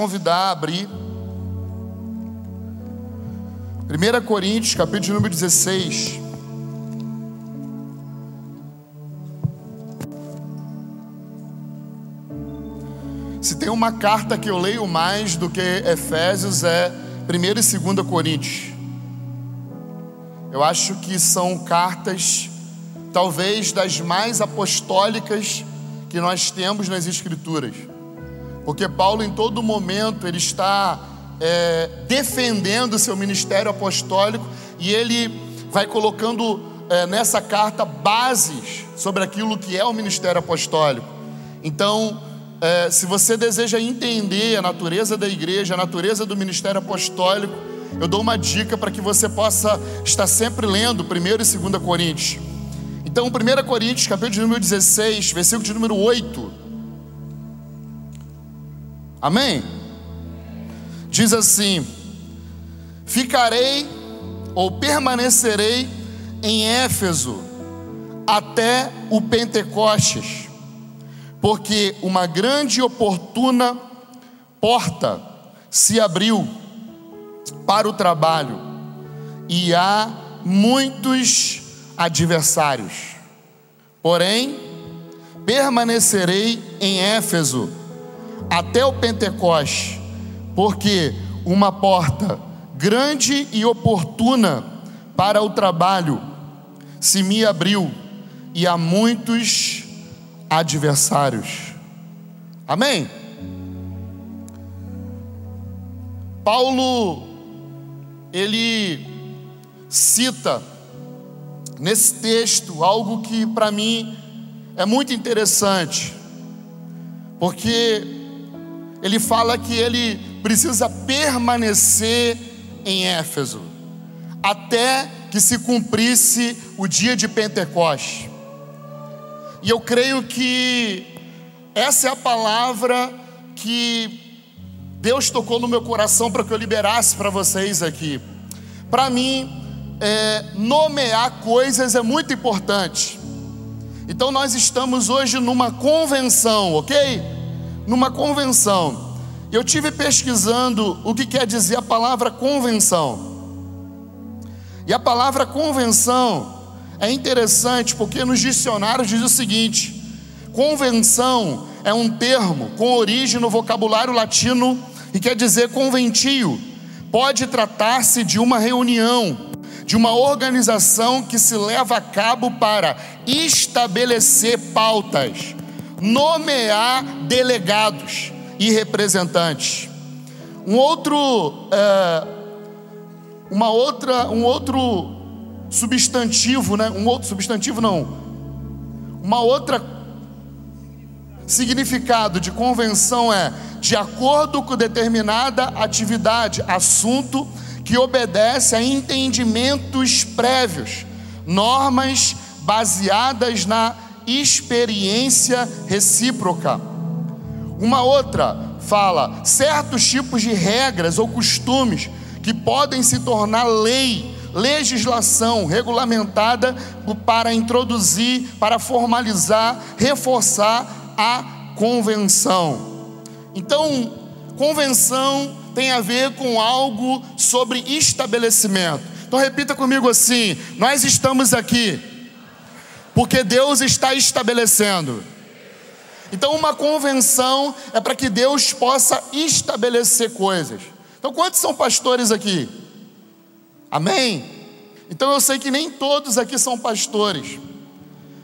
convidar a abrir 1 Coríntios, capítulo número 16. Se tem uma carta que eu leio mais do que Efésios é 1 e 2 Coríntios. Eu acho que são cartas, talvez das mais apostólicas que nós temos nas Escrituras, porque Paulo, em todo momento, ele está é, defendendo o seu ministério apostólico e ele vai colocando é, nessa carta bases sobre aquilo que é o ministério apostólico. Então, é, se você deseja entender a natureza da igreja, a natureza do ministério apostólico, eu dou uma dica para que você possa estar sempre lendo 1 e 2 Coríntios. Então, 1 Coríntios, capítulo de número 16, versículo de número 8. Amém? Diz assim: Ficarei ou permanecerei em Éfeso até o Pentecostes, porque uma grande e oportuna porta se abriu para o trabalho e há muitos adversários. Porém, permanecerei em Éfeso até o Pentecostes porque uma porta grande e oportuna para o trabalho se me abriu e há muitos adversários. Amém? Paulo, ele cita nesse texto algo que para mim é muito interessante, porque ele fala que ele precisa permanecer em Éfeso, até que se cumprisse o dia de Pentecostes. E eu creio que essa é a palavra que Deus tocou no meu coração para que eu liberasse para vocês aqui. Para mim, é, nomear coisas é muito importante. Então, nós estamos hoje numa convenção, ok? Numa convenção. Eu tive pesquisando o que quer dizer a palavra convenção. E a palavra convenção é interessante porque nos dicionários diz o seguinte: convenção é um termo com origem no vocabulário latino e quer dizer conventio. Pode tratar-se de uma reunião, de uma organização que se leva a cabo para estabelecer pautas, nomear delegados e representantes. Um outro, é, uma outra, um outro substantivo, né? Um outro substantivo não, uma outra significado de convenção é de acordo com determinada atividade, assunto que obedece a entendimentos prévios, normas baseadas na experiência recíproca. Uma outra fala certos tipos de regras ou costumes que podem se tornar lei, legislação regulamentada para introduzir, para formalizar, reforçar a convenção. Então, convenção tem a ver com algo sobre estabelecimento. Então repita comigo assim: nós estamos aqui porque Deus está estabelecendo. Então, uma convenção é para que Deus possa estabelecer coisas. Então, quantos são pastores aqui? Amém? Então, eu sei que nem todos aqui são pastores.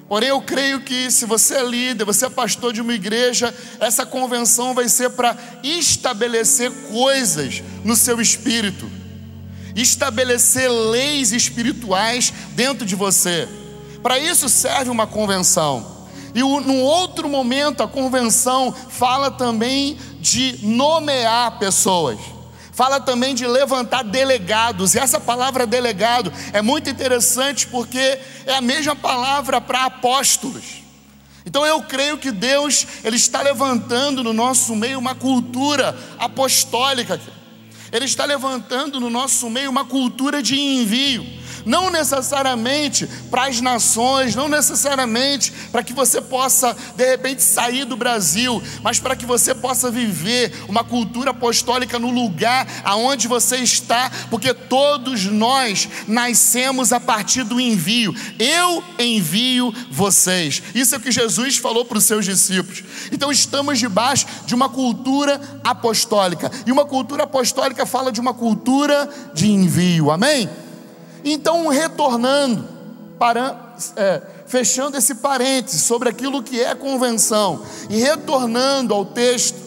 Porém, eu creio que se você é líder, você é pastor de uma igreja, essa convenção vai ser para estabelecer coisas no seu espírito, estabelecer leis espirituais dentro de você. Para isso serve uma convenção. E num outro momento, a convenção fala também de nomear pessoas. Fala também de levantar delegados, e essa palavra delegado é muito interessante porque é a mesma palavra para apóstolos. Então eu creio que Deus ele está levantando no nosso meio uma cultura apostólica. Ele está levantando no nosso meio uma cultura de envio não necessariamente para as nações, não necessariamente para que você possa de repente sair do Brasil, mas para que você possa viver uma cultura apostólica no lugar aonde você está, porque todos nós nascemos a partir do envio. Eu envio vocês. Isso é o que Jesus falou para os seus discípulos. Então estamos debaixo de uma cultura apostólica. E uma cultura apostólica fala de uma cultura de envio. Amém? Então, retornando, para, é, fechando esse parênteses sobre aquilo que é convenção, e retornando ao texto,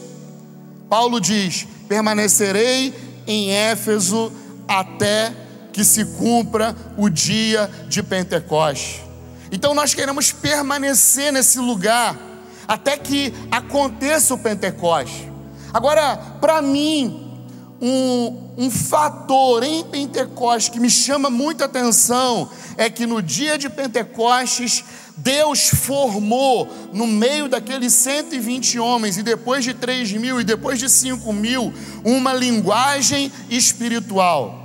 Paulo diz: permanecerei em Éfeso até que se cumpra o dia de Pentecostes. Então nós queremos permanecer nesse lugar até que aconteça o Pentecostes. Agora, para mim, um, um fator em Pentecostes que me chama muita atenção é que no dia de Pentecostes, Deus formou no meio daqueles 120 homens, e depois de 3 mil, e depois de 5 mil, uma linguagem espiritual.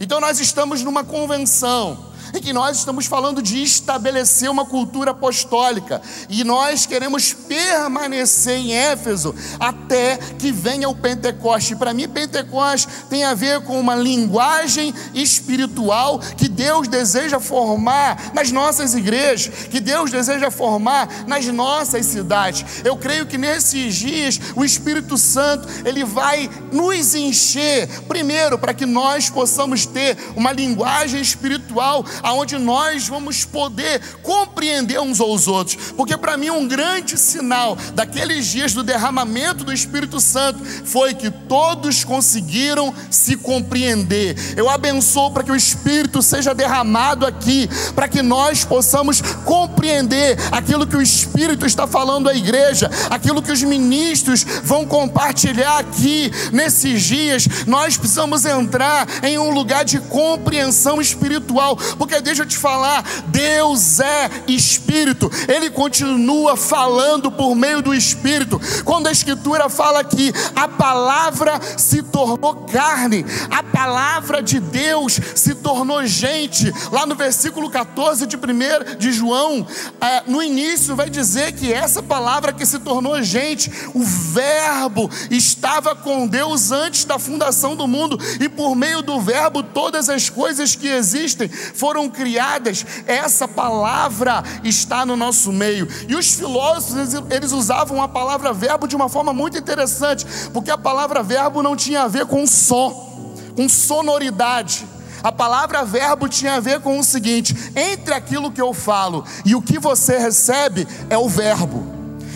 Então nós estamos numa convenção em que nós estamos falando de estabelecer uma cultura apostólica e nós queremos permanecer em Éfeso até que venha o Pentecoste. Para mim, Pentecoste tem a ver com uma linguagem espiritual que Deus deseja formar nas nossas igrejas, que Deus deseja formar nas nossas cidades. Eu creio que nesses dias o Espírito Santo ele vai nos encher, primeiro, para que nós possamos ter uma linguagem espiritual aonde nós vamos poder compreender uns aos outros. Porque para mim um grande sinal daqueles dias do derramamento do Espírito Santo foi que todos conseguiram se compreender. Eu abençoo para que o Espírito seja derramado aqui, para que nós possamos compreender aquilo que o Espírito está falando à igreja, aquilo que os ministros vão compartilhar aqui nesses dias. Nós precisamos entrar em um lugar de compreensão espiritual, porque deixa eu te falar, Deus é Espírito, Ele continua falando por meio do Espírito. Quando a Escritura fala que a palavra se tornou carne, a palavra de Deus se tornou gente, lá no versículo 14 de 1 de João, é, no início vai dizer que essa palavra que se tornou gente, o Verbo estava com Deus antes da fundação do mundo, e por meio do Verbo todas as coisas que existem foram criadas, essa palavra está no nosso meio. E os filósofos, eles usavam a palavra verbo de uma forma muito interessante, porque a palavra verbo não tinha a ver com som, com sonoridade. A palavra verbo tinha a ver com o seguinte: entre aquilo que eu falo e o que você recebe é o verbo.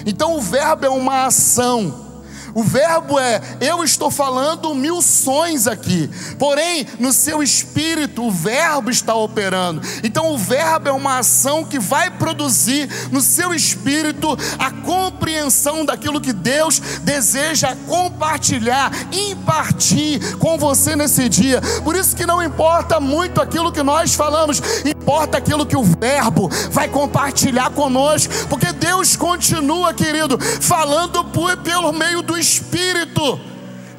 Então o verbo é uma ação. O verbo é: eu estou falando mil sons aqui, porém no seu espírito o verbo está operando. Então o verbo é uma ação que vai produzir no seu espírito a compreensão daquilo que Deus deseja compartilhar, impartir com você nesse dia. Por isso que não importa muito aquilo que nós falamos, importa aquilo que o verbo vai compartilhar conosco, porque Deus continua, querido, falando por, pelo meio do Espírito.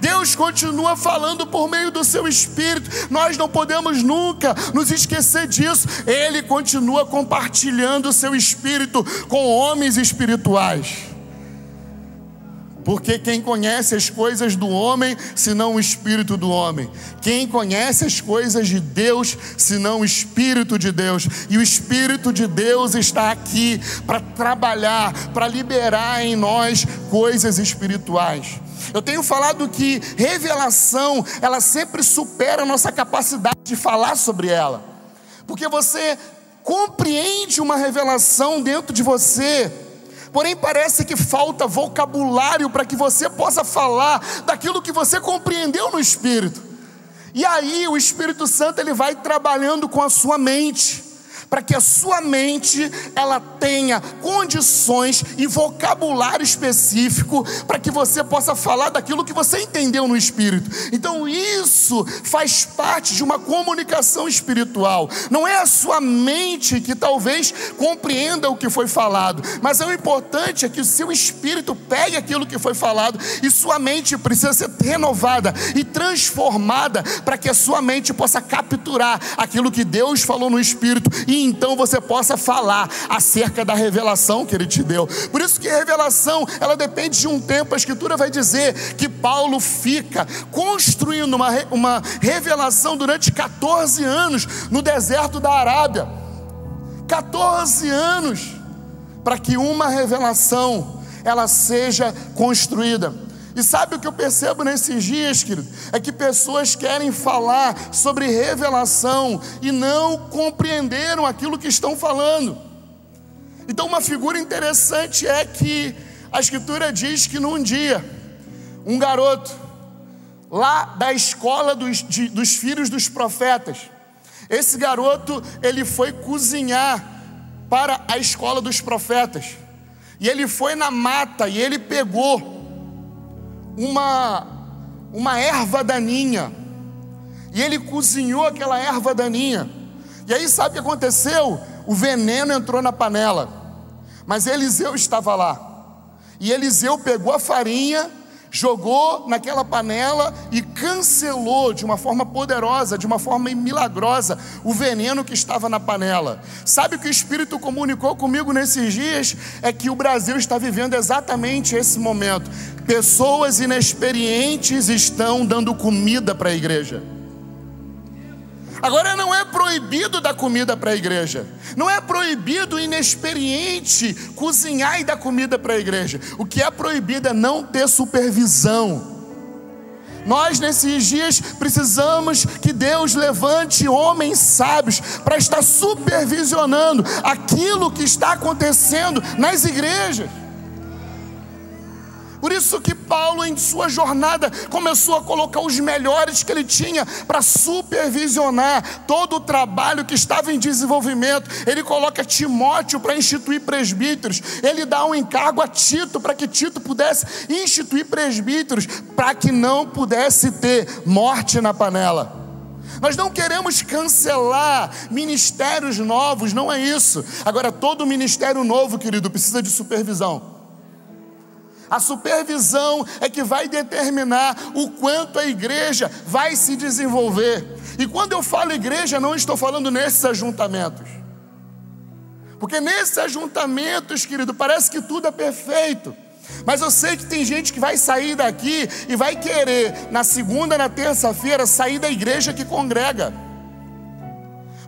Deus continua falando por meio do seu Espírito, nós não podemos nunca nos esquecer disso. Ele continua compartilhando o seu Espírito com homens espirituais. Porque quem conhece as coisas do homem, senão o espírito do homem? Quem conhece as coisas de Deus, senão o espírito de Deus? E o espírito de Deus está aqui para trabalhar, para liberar em nós coisas espirituais. Eu tenho falado que revelação, ela sempre supera a nossa capacidade de falar sobre ela. Porque você compreende uma revelação dentro de você, porém parece que falta vocabulário para que você possa falar daquilo que você compreendeu no Espírito. E aí o Espírito Santo ele vai trabalhando com a sua mente para que a sua mente ela tenha condições e vocabulário específico para que você possa falar daquilo que você entendeu no espírito. Então isso faz parte de uma comunicação espiritual. Não é a sua mente que talvez compreenda o que foi falado, mas é o importante é que o seu espírito pegue aquilo que foi falado e sua mente precisa ser renovada e transformada para que a sua mente possa capturar aquilo que Deus falou no espírito e então você possa falar acerca da revelação que ele te deu. Por isso que a revelação, ela depende de um tempo. A escritura vai dizer que Paulo fica construindo uma, uma revelação durante 14 anos no deserto da Arábia. 14 anos para que uma revelação ela seja construída. E sabe o que eu percebo nesses dias, querido? É que pessoas querem falar sobre revelação e não compreenderam aquilo que estão falando. Então, uma figura interessante é que a Escritura diz que num dia, um garoto, lá da escola dos, de, dos filhos dos profetas, esse garoto, ele foi cozinhar para a escola dos profetas. E ele foi na mata e ele pegou uma, uma erva daninha. E ele cozinhou aquela erva daninha. E aí sabe o que aconteceu? O veneno entrou na panela. Mas Eliseu estava lá. E Eliseu pegou a farinha jogou naquela panela e cancelou de uma forma poderosa, de uma forma milagrosa, o veneno que estava na panela. Sabe o que o Espírito comunicou comigo nesses dias? É que o Brasil está vivendo exatamente esse momento. Pessoas inexperientes estão dando comida para a igreja. Agora não é proibido dar comida para a igreja. Não é proibido inexperiente cozinhar e dar comida para a igreja. O que é proibido é não ter supervisão. Nós nesses dias precisamos que Deus levante homens sábios para estar supervisionando aquilo que está acontecendo nas igrejas. Por isso que Paulo, em sua jornada, começou a colocar os melhores que ele tinha para supervisionar todo o trabalho que estava em desenvolvimento. Ele coloca Timóteo para instituir presbíteros. Ele dá um encargo a Tito para que Tito pudesse instituir presbíteros, para que não pudesse ter morte na panela. Nós não queremos cancelar ministérios novos, não é isso. Agora, todo ministério novo, querido, precisa de supervisão. A supervisão é que vai determinar o quanto a igreja vai se desenvolver. E quando eu falo igreja, não estou falando nesses ajuntamentos. Porque nesses ajuntamentos, querido, parece que tudo é perfeito. Mas eu sei que tem gente que vai sair daqui e vai querer, na segunda, na terça-feira, sair da igreja que congrega.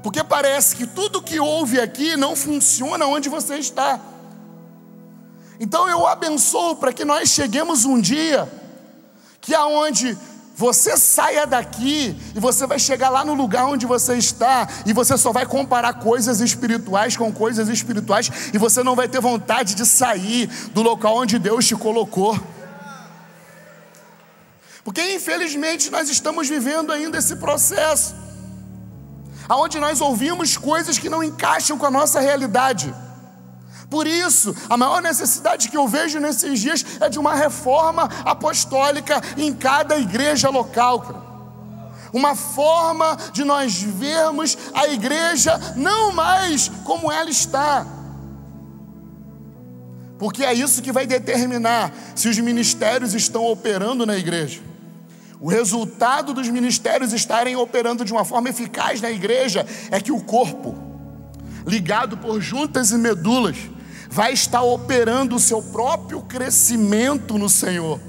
Porque parece que tudo que houve aqui não funciona onde você está. Então eu abençoo para que nós cheguemos um dia que aonde você saia daqui e você vai chegar lá no lugar onde você está e você só vai comparar coisas espirituais com coisas espirituais e você não vai ter vontade de sair do local onde Deus te colocou. Porque infelizmente nós estamos vivendo ainda esse processo, aonde nós ouvimos coisas que não encaixam com a nossa realidade. Por isso, a maior necessidade que eu vejo nesses dias é de uma reforma apostólica em cada igreja local. Uma forma de nós vermos a igreja não mais como ela está. Porque é isso que vai determinar se os ministérios estão operando na igreja. O resultado dos ministérios estarem operando de uma forma eficaz na igreja é que o corpo, ligado por juntas e medulas, vai estar operando o seu próprio crescimento no Senhor.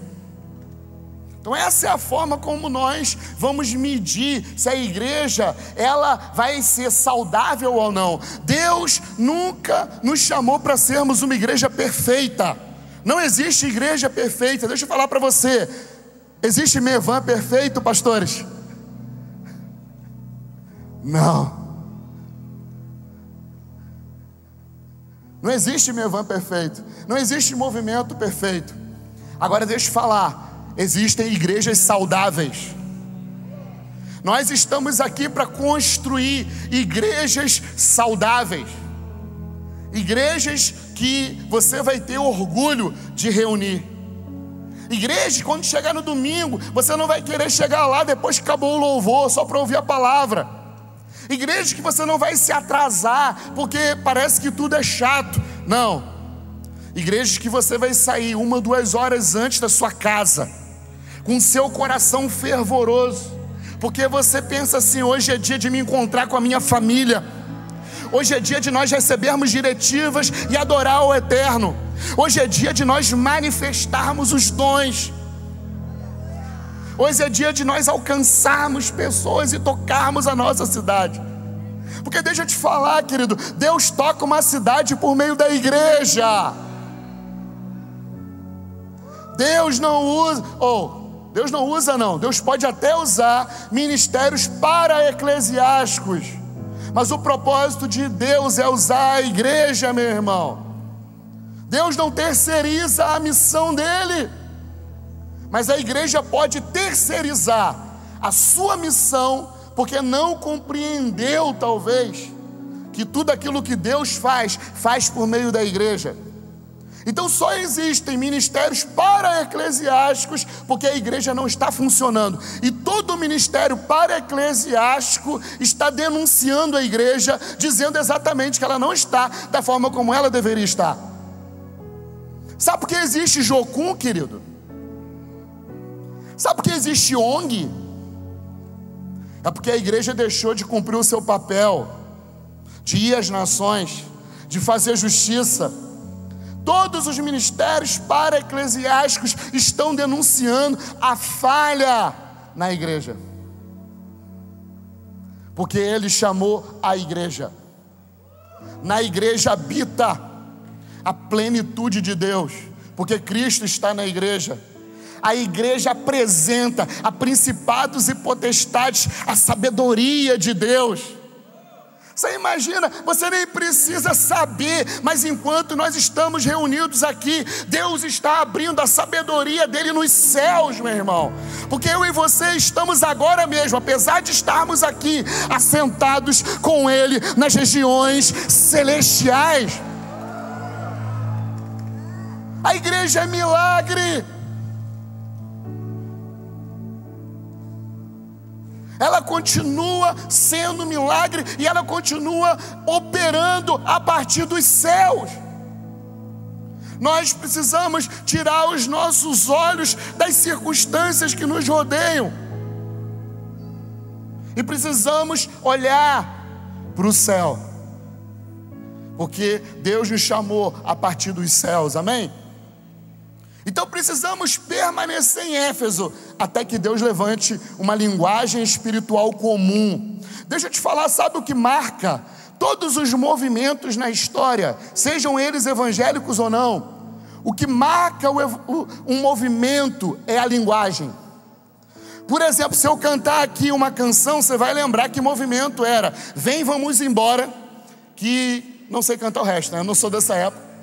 Então essa é a forma como nós vamos medir se a igreja ela vai ser saudável ou não. Deus nunca nos chamou para sermos uma igreja perfeita. Não existe igreja perfeita. Deixa eu falar para você. Existe Mevan perfeito, pastores? Não. Não existe Mevan perfeito. Não existe movimento perfeito. Agora deixa eu falar. Existem igrejas saudáveis. Nós estamos aqui para construir igrejas saudáveis, igrejas que você vai ter orgulho de reunir. Igreja, quando chegar no domingo, você não vai querer chegar lá depois que acabou o louvor, só para ouvir a palavra. Igreja que você não vai se atrasar, porque parece que tudo é chato. Não. Igrejas que você vai sair uma, duas horas antes da sua casa, com seu coração fervoroso, porque você pensa assim: hoje é dia de me encontrar com a minha família. Hoje é dia de nós recebermos diretivas e adorar o Eterno. Hoje é dia de nós manifestarmos os dons. Hoje é dia de nós alcançarmos pessoas e tocarmos a nossa cidade. Porque deixa eu te falar, querido, Deus toca uma cidade por meio da igreja. Deus não usa, ou oh, Deus não usa não. Deus pode até usar ministérios para eclesiásticos. Mas o propósito de Deus é usar a igreja, meu irmão. Deus não terceiriza a missão dele. Mas a igreja pode terceirizar a sua missão, porque não compreendeu, talvez, que tudo aquilo que Deus faz, faz por meio da igreja. Então só existem ministérios para eclesiásticos porque a igreja não está funcionando. E todo ministério para eclesiástico está denunciando a igreja, dizendo exatamente que ela não está da forma como ela deveria estar. Sabe por que existe Jocum, querido? Sabe por que existe ONG? É porque a igreja deixou de cumprir o seu papel, de ir às nações, de fazer justiça. Todos os ministérios para-eclesiásticos estão denunciando a falha na igreja. Porque ele chamou a igreja. Na igreja habita a plenitude de Deus, porque Cristo está na igreja a igreja apresenta a principados e potestades a sabedoria de Deus. Você imagina, você nem precisa saber, mas enquanto nós estamos reunidos aqui, Deus está abrindo a sabedoria dele nos céus, meu irmão. Porque eu e você estamos agora mesmo, apesar de estarmos aqui assentados com ele nas regiões celestiais. A igreja é milagre. Ela continua sendo milagre e ela continua operando a partir dos céus. Nós precisamos tirar os nossos olhos das circunstâncias que nos rodeiam e precisamos olhar para o céu, porque Deus nos chamou a partir dos céus, amém? Então precisamos permanecer em Éfeso até que Deus levante uma linguagem espiritual comum. Deixa eu te falar, sabe o que marca todos os movimentos na história, sejam eles evangélicos ou não? O que marca um movimento é a linguagem. Por exemplo, se eu cantar aqui uma canção, você vai lembrar que movimento era: Vem, vamos embora, que não sei cantar o resto, né? eu não sou dessa época.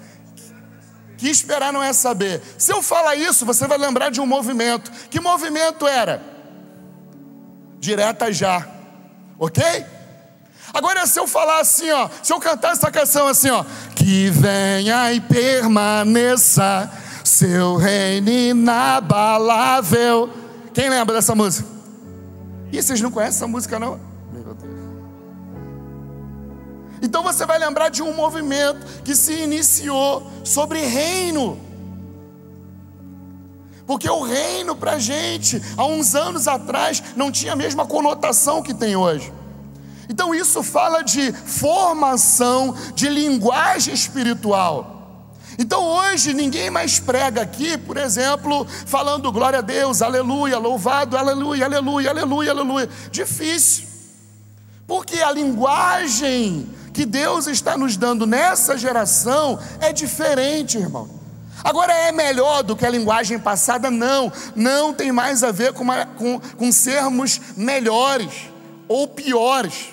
Que esperar não é saber. Se eu falar isso, você vai lembrar de um movimento. Que movimento era? Direta já. Ok? Agora, se eu falar assim, ó, se eu cantar essa canção assim, ó, que venha e permaneça seu reino inabalável. Quem lembra dessa música? E vocês não conhecem essa música, não? Então você vai lembrar de um movimento que se iniciou sobre reino. Porque o reino para a gente, há uns anos atrás, não tinha a mesma conotação que tem hoje. Então isso fala de formação, de linguagem espiritual. Então hoje ninguém mais prega aqui, por exemplo, falando glória a Deus, aleluia, louvado, aleluia, aleluia, aleluia, aleluia. Difícil. Porque a linguagem que Deus está nos dando nessa geração é diferente, irmão. Agora é melhor do que a linguagem passada? Não, não tem mais a ver com, uma, com, com sermos melhores ou piores.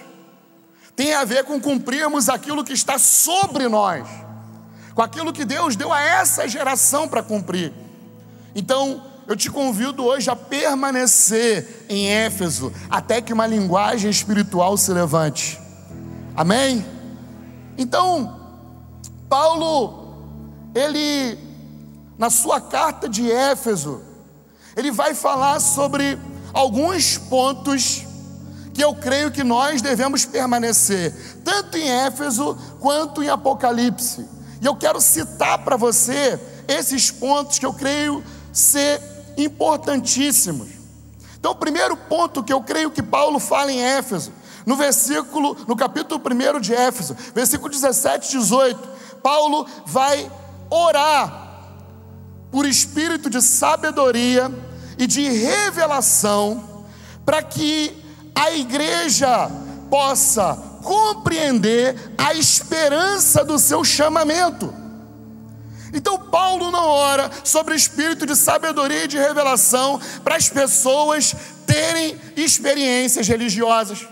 Tem a ver com cumprirmos aquilo que está sobre nós, com aquilo que Deus deu a essa geração para cumprir. Então, eu te convido hoje a permanecer em Éfeso até que uma linguagem espiritual se levante. Amém? Então, Paulo, ele, na sua carta de Éfeso, ele vai falar sobre alguns pontos que eu creio que nós devemos permanecer, tanto em Éfeso quanto em Apocalipse. E eu quero citar para você esses pontos que eu creio ser importantíssimos. Então, o primeiro ponto que eu creio que Paulo fala em Éfeso, no versículo, no capítulo 1 de Éfeso, versículo 17 e 18, Paulo vai orar por espírito de sabedoria e de revelação, para que a igreja possa compreender a esperança do seu chamamento. Então, Paulo não ora sobre o espírito de sabedoria e de revelação para as pessoas terem experiências religiosas.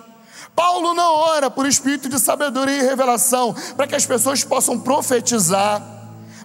Paulo não ora por espírito de sabedoria e revelação para que as pessoas possam profetizar.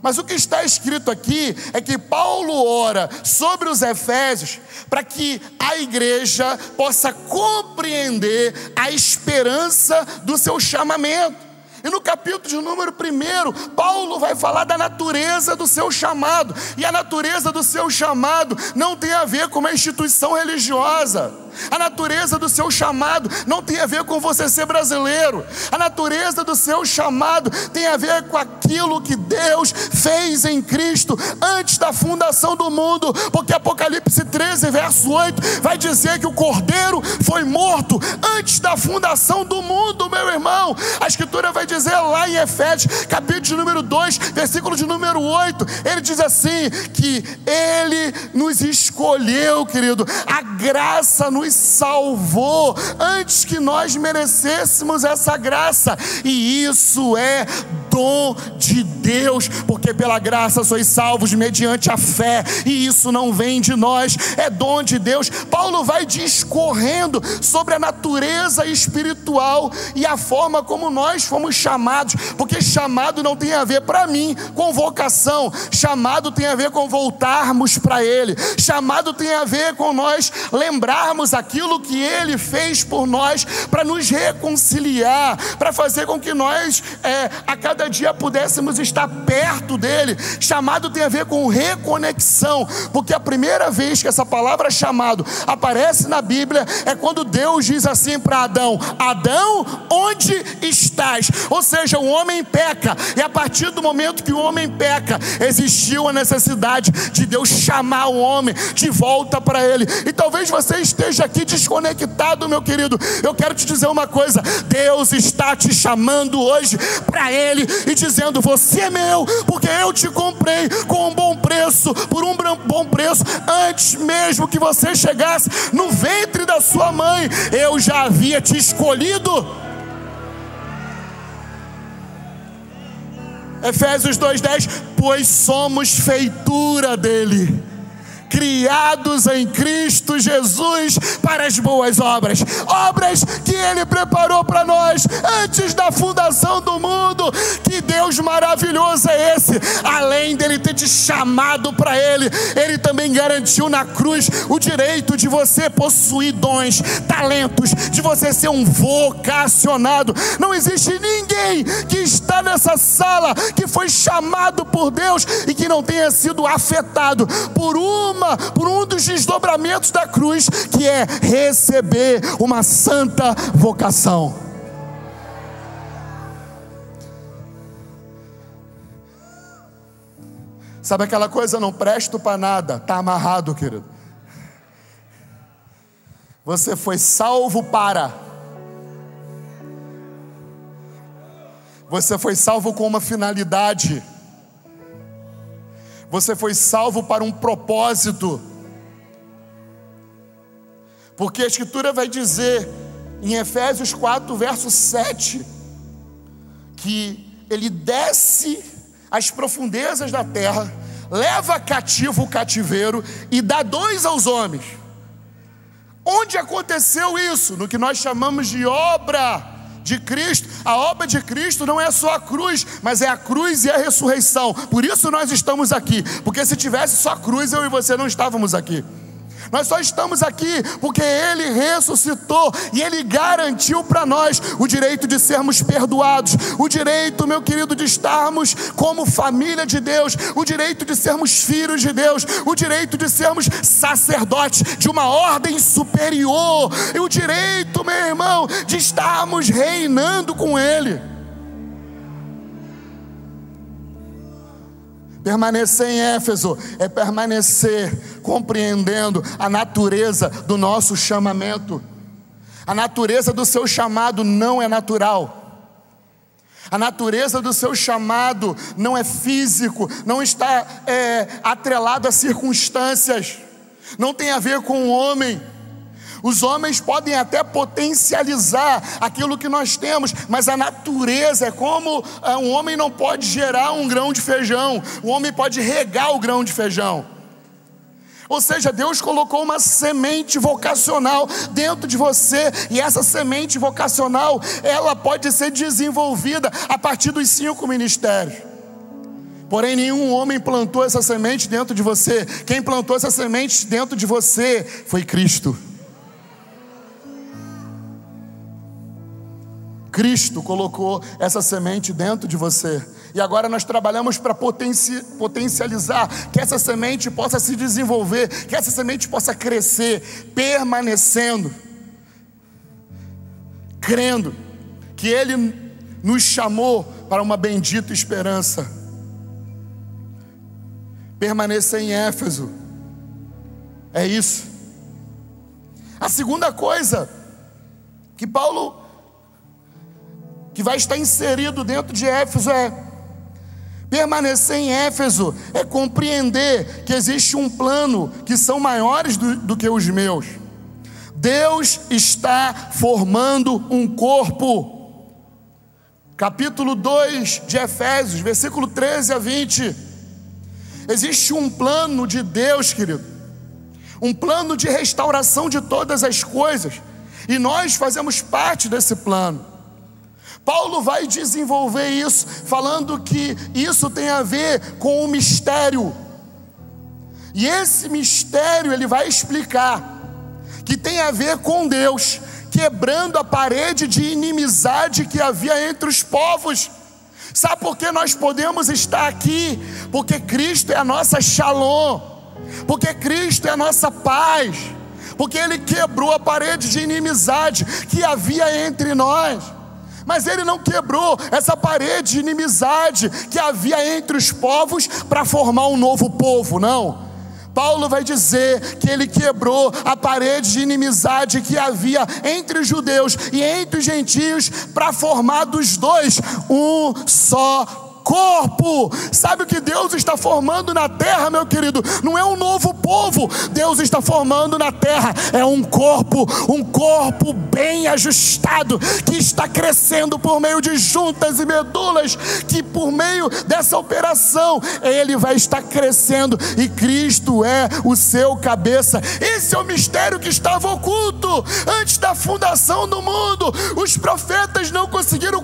Mas o que está escrito aqui é que Paulo ora sobre os Efésios para que a igreja possa compreender a esperança do seu chamamento. E no capítulo de número 1, Paulo vai falar da natureza do seu chamado. E a natureza do seu chamado não tem a ver com uma instituição religiosa. A natureza do seu chamado não tem a ver com você ser brasileiro. A natureza do seu chamado tem a ver com aquilo que Deus fez em Cristo antes da fundação do mundo. Porque Apocalipse 13, verso 8, vai dizer que o cordeiro foi morto antes da fundação do mundo, meu irmão. A escritura vai dizer lá em Efésios, capítulo de número 2, versículo de número 8, ele diz assim: que ele nos escolheu, querido, a graça nos salvou antes que nós merecêssemos essa graça, e isso é dom de Deus, porque pela graça sois salvos mediante a fé, e isso não vem de nós, é dom de Deus. Paulo vai discorrendo sobre a natureza espiritual e a forma como nós fomos chamados, porque chamado não tem a ver para mim com vocação, chamado tem a ver com voltarmos para Ele, chamado tem a ver com nós lembrarmos aquilo que Ele fez por nós para nos reconciliar, para fazer com que nós é, a cada dia pudéssemos estar perto dele. Chamado tem a ver com reconexão, porque a primeira vez que essa palavra chamado aparece na Bíblia é quando Deus diz assim para Adão: Adão, onde estás? Ou seja, o homem peca, e a partir do momento que o homem peca, existiu a necessidade de Deus chamar o homem de volta para ele. E talvez você esteja aqui desconectado, meu querido. Eu quero te dizer uma coisa: Deus está te chamando hoje para ele e dizendo: Você é meu, porque eu te comprei com um bom preço, por um bom preço, antes mesmo que você chegasse no ventre da sua mãe, eu já havia te escolhido. Efésios 2,10: Pois somos feitura dele criados em Cristo Jesus para as boas obras, obras que Ele preparou para nós antes da fundação do mundo. Que Deus maravilhoso é esse! Além dele ter te chamado para Ele, Ele também garantiu na cruz o direito de você possuir dons, talentos, de você ser um vocacionado. Não existe ninguém que está nessa sala que foi chamado por Deus e que não tenha sido afetado por uma por um dos desdobramentos da cruz, que é receber uma santa vocação. Sabe aquela coisa, não presto para nada, está amarrado, querido. Você foi salvo para. Você foi salvo com uma finalidade. Você foi salvo para um propósito. Porque a Escritura vai dizer em Efésios 4, verso 7, que ele desce às profundezas da terra, leva cativo o cativeiro e dá dois aos homens. Onde aconteceu isso? No que nós chamamos de obra de Cristo. A obra de Cristo não é só a cruz, mas é a cruz e a ressurreição. Por isso nós estamos aqui, porque se tivesse só cruz, eu e você não estávamos aqui. Nós só estamos aqui porque Ele ressuscitou e Ele garantiu para nós o direito de sermos perdoados, o direito, meu querido, de estarmos como família de Deus, o direito de sermos filhos de Deus, o direito de sermos sacerdotes de uma ordem superior, e o direito, meu irmão, de estarmos reinando com Ele. Permanecer em Éfeso é permanecer compreendendo a natureza do nosso chamamento. A natureza do seu chamado não é natural. A natureza do seu chamado não é físico, não está é, atrelado a circunstâncias, não tem a ver com o homem. Os homens podem até potencializar aquilo que nós temos, mas a natureza é como é, um homem não pode gerar um grão de feijão, o homem pode regar o grão de feijão. Ou seja, Deus colocou uma semente vocacional dentro de você, e essa semente vocacional, ela pode ser desenvolvida a partir dos cinco ministérios. Porém, nenhum homem plantou essa semente dentro de você. Quem plantou essa semente dentro de você foi Cristo. Cristo colocou essa semente dentro de você. E agora nós trabalhamos para potenci potencializar que essa semente possa se desenvolver, que essa semente possa crescer, permanecendo, crendo que Ele nos chamou para uma bendita esperança. Permanecer em Éfeso, é isso. A segunda coisa que Paulo que vai estar inserido dentro de Éfeso é permanecer em Éfeso, é compreender que existe um plano que são maiores do, do que os meus. Deus está formando um corpo. Capítulo 2 de Efésios, versículo 13 a 20. Existe um plano de Deus, querido, um plano de restauração de todas as coisas, e nós fazemos parte desse plano. Paulo vai desenvolver isso, falando que isso tem a ver com o mistério. E esse mistério ele vai explicar que tem a ver com Deus quebrando a parede de inimizade que havia entre os povos. Sabe por que nós podemos estar aqui? Porque Cristo é a nossa shalom, porque Cristo é a nossa paz, porque Ele quebrou a parede de inimizade que havia entre nós. Mas ele não quebrou essa parede de inimizade que havia entre os povos para formar um novo povo, não. Paulo vai dizer que ele quebrou a parede de inimizade que havia entre os judeus e entre os gentios para formar dos dois um só corpo. Sabe o que Deus está formando na terra, meu querido? Não é um novo povo, Deus está formando na terra, é um corpo, um corpo bem ajustado, que está crescendo por meio de juntas e medulas, que por meio dessa operação ele vai estar crescendo e Cristo é o seu cabeça. Esse é o mistério que estava oculto antes da fundação do mundo. Os profetas não conseguiram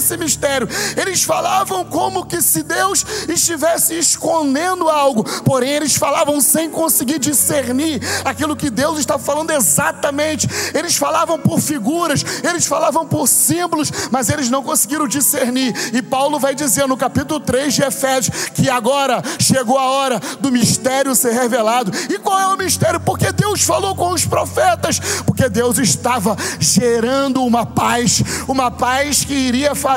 esse mistério. Eles falavam como que se Deus estivesse escondendo algo, porém eles falavam sem conseguir discernir aquilo que Deus está falando exatamente. Eles falavam por figuras, eles falavam por símbolos, mas eles não conseguiram discernir. E Paulo vai dizer no capítulo 3 de Efésios que agora chegou a hora do mistério ser revelado. E qual é o mistério? Porque Deus falou com os profetas, porque Deus estava gerando uma paz, uma paz que iria fazer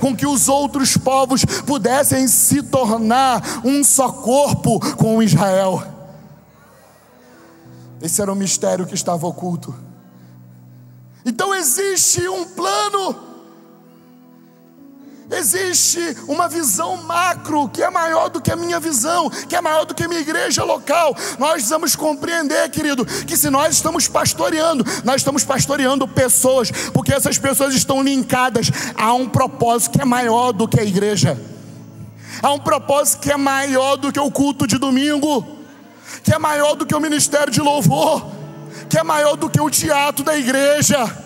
com que os outros os povos pudessem se tornar um só corpo com Israel. Esse era o mistério que estava oculto. Então existe um plano Existe uma visão macro que é maior do que a minha visão, que é maior do que a minha igreja local. Nós precisamos compreender, querido, que se nós estamos pastoreando, nós estamos pastoreando pessoas, porque essas pessoas estão linkadas a um propósito que é maior do que a igreja, a um propósito que é maior do que o culto de domingo, que é maior do que o ministério de louvor, que é maior do que o teatro da igreja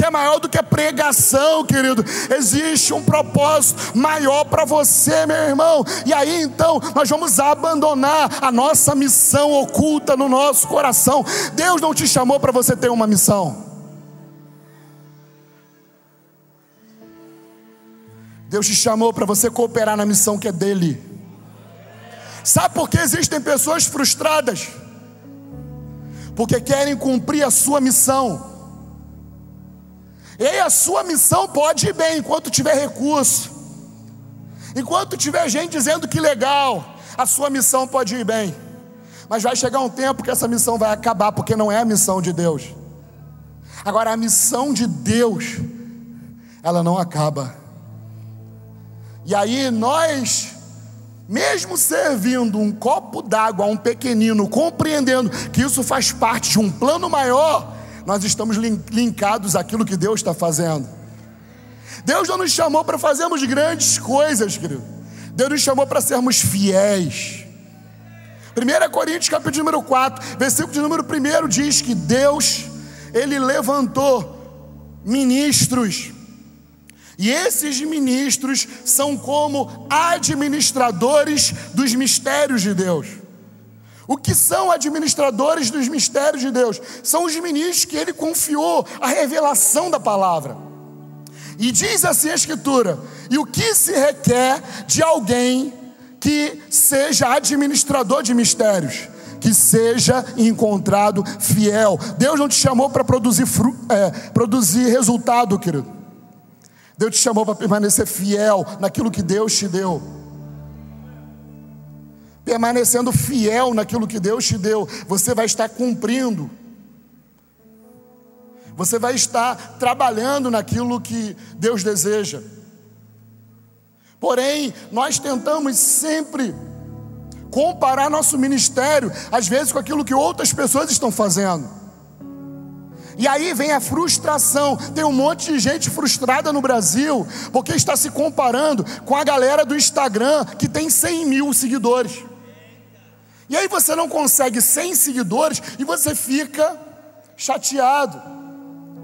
que é maior do que a pregação, querido. Existe um propósito maior para você, meu irmão. E aí então nós vamos abandonar a nossa missão oculta no nosso coração. Deus não te chamou para você ter uma missão. Deus te chamou para você cooperar na missão que é dele. Sabe por que existem pessoas frustradas? Porque querem cumprir a sua missão. E aí a sua missão pode ir bem enquanto tiver recurso. Enquanto tiver gente dizendo que legal, a sua missão pode ir bem. Mas vai chegar um tempo que essa missão vai acabar, porque não é a missão de Deus. Agora a missão de Deus, ela não acaba. E aí nós, mesmo servindo um copo d'água a um pequenino, compreendendo que isso faz parte de um plano maior, nós estamos linkados àquilo que Deus está fazendo. Deus não nos chamou para fazermos grandes coisas, querido. Deus nos chamou para sermos fiéis. 1 Coríntios capítulo número 4, versículo de número 1 diz que Deus, Ele levantou ministros e esses ministros são como administradores dos mistérios de Deus. O que são administradores dos mistérios de Deus? São os ministros que ele confiou a revelação da palavra. E diz assim a Escritura: e o que se requer de alguém que seja administrador de mistérios? Que seja encontrado fiel. Deus não te chamou para produzir, é, produzir resultado, querido. Deus te chamou para permanecer fiel naquilo que Deus te deu. Permanecendo fiel naquilo que Deus te deu, você vai estar cumprindo. Você vai estar trabalhando naquilo que Deus deseja. Porém, nós tentamos sempre comparar nosso ministério, às vezes, com aquilo que outras pessoas estão fazendo. E aí vem a frustração. Tem um monte de gente frustrada no Brasil, porque está se comparando com a galera do Instagram que tem 100 mil seguidores. E aí você não consegue 100 seguidores e você fica chateado.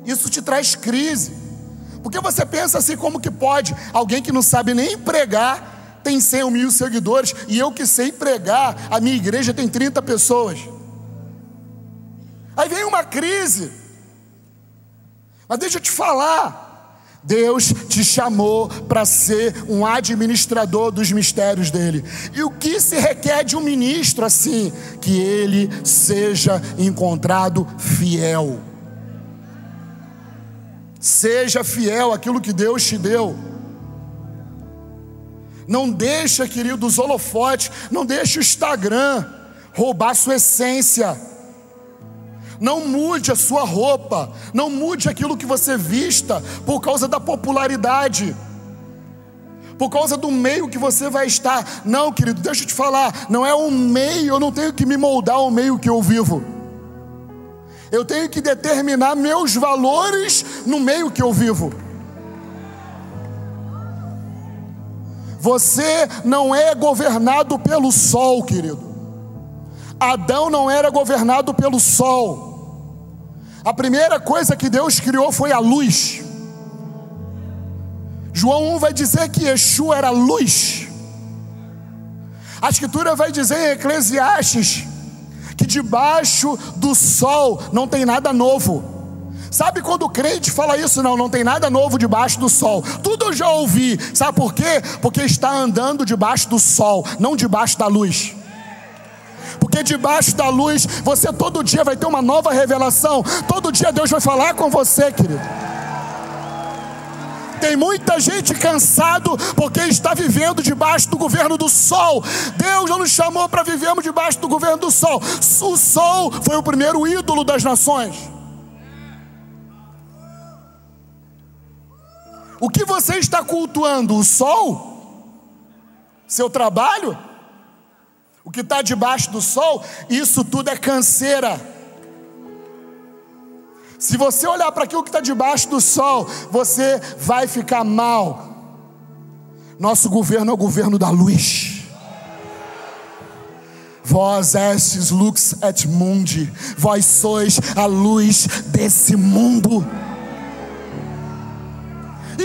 Isso te traz crise. Porque você pensa assim: como que pode alguém que não sabe nem pregar tem 100 mil seguidores e eu que sei pregar, a minha igreja tem 30 pessoas? Aí vem uma crise. Mas deixa eu te falar. Deus te chamou para ser um administrador dos mistérios dele. E o que se requer de um ministro assim? Que ele seja encontrado fiel. Seja fiel àquilo que Deus te deu. Não deixa, querido, os holofotes, não deixa o Instagram roubar sua essência. Não mude a sua roupa, não mude aquilo que você vista por causa da popularidade, por causa do meio que você vai estar. Não, querido, deixa eu te falar, não é o meio, eu não tenho que me moldar ao meio que eu vivo. Eu tenho que determinar meus valores no meio que eu vivo. Você não é governado pelo sol, querido. Adão não era governado pelo sol. A primeira coisa que Deus criou foi a luz. João 1 vai dizer que Yeshua era luz. A Escritura vai dizer em Eclesiastes que debaixo do sol não tem nada novo. Sabe quando o crente fala isso? Não, não tem nada novo debaixo do sol. Tudo eu já ouvi. Sabe por quê? Porque está andando debaixo do sol, não debaixo da luz porque debaixo da luz você todo dia vai ter uma nova revelação, todo dia Deus vai falar com você, querido. Tem muita gente cansado porque está vivendo debaixo do governo do sol. Deus não nos chamou para vivermos debaixo do governo do sol. O sol foi o primeiro ídolo das nações. O que você está cultuando? O sol? Seu trabalho? O que está debaixo do sol, isso tudo é canseira. Se você olhar para aquilo que está debaixo do sol, você vai ficar mal. Nosso governo é o governo da luz. Vós estes lux et mundi, vós sois a luz desse mundo.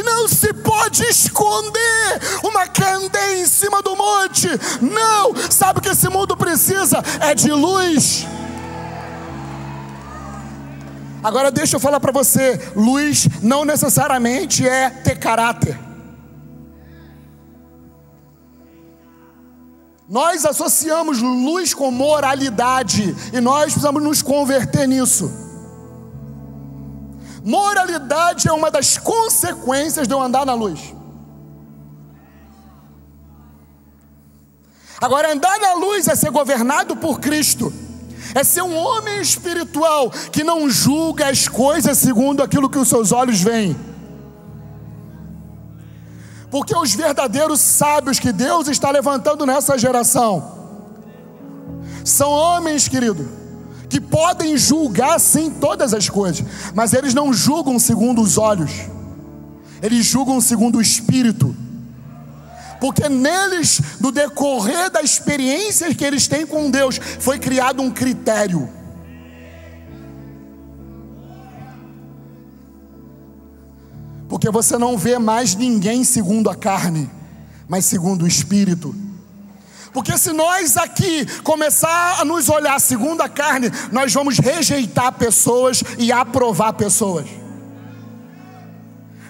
Não se pode esconder uma candeia em cima do monte. Não! Sabe o que esse mundo precisa? É de luz. Agora deixa eu falar para você: luz não necessariamente é ter caráter. Nós associamos luz com moralidade e nós precisamos nos converter nisso. Moralidade é uma das consequências de eu andar na luz. Agora, andar na luz é ser governado por Cristo, é ser um homem espiritual que não julga as coisas segundo aquilo que os seus olhos veem. Porque os verdadeiros sábios que Deus está levantando nessa geração são homens, querido, que podem julgar sim todas as coisas, mas eles não julgam segundo os olhos, eles julgam segundo o espírito. Porque neles, no decorrer da experiência que eles têm com Deus, foi criado um critério. porque você não vê mais ninguém segundo a carne, mas segundo o espírito. Porque se nós aqui começar a nos olhar segundo a carne, nós vamos rejeitar pessoas e aprovar pessoas.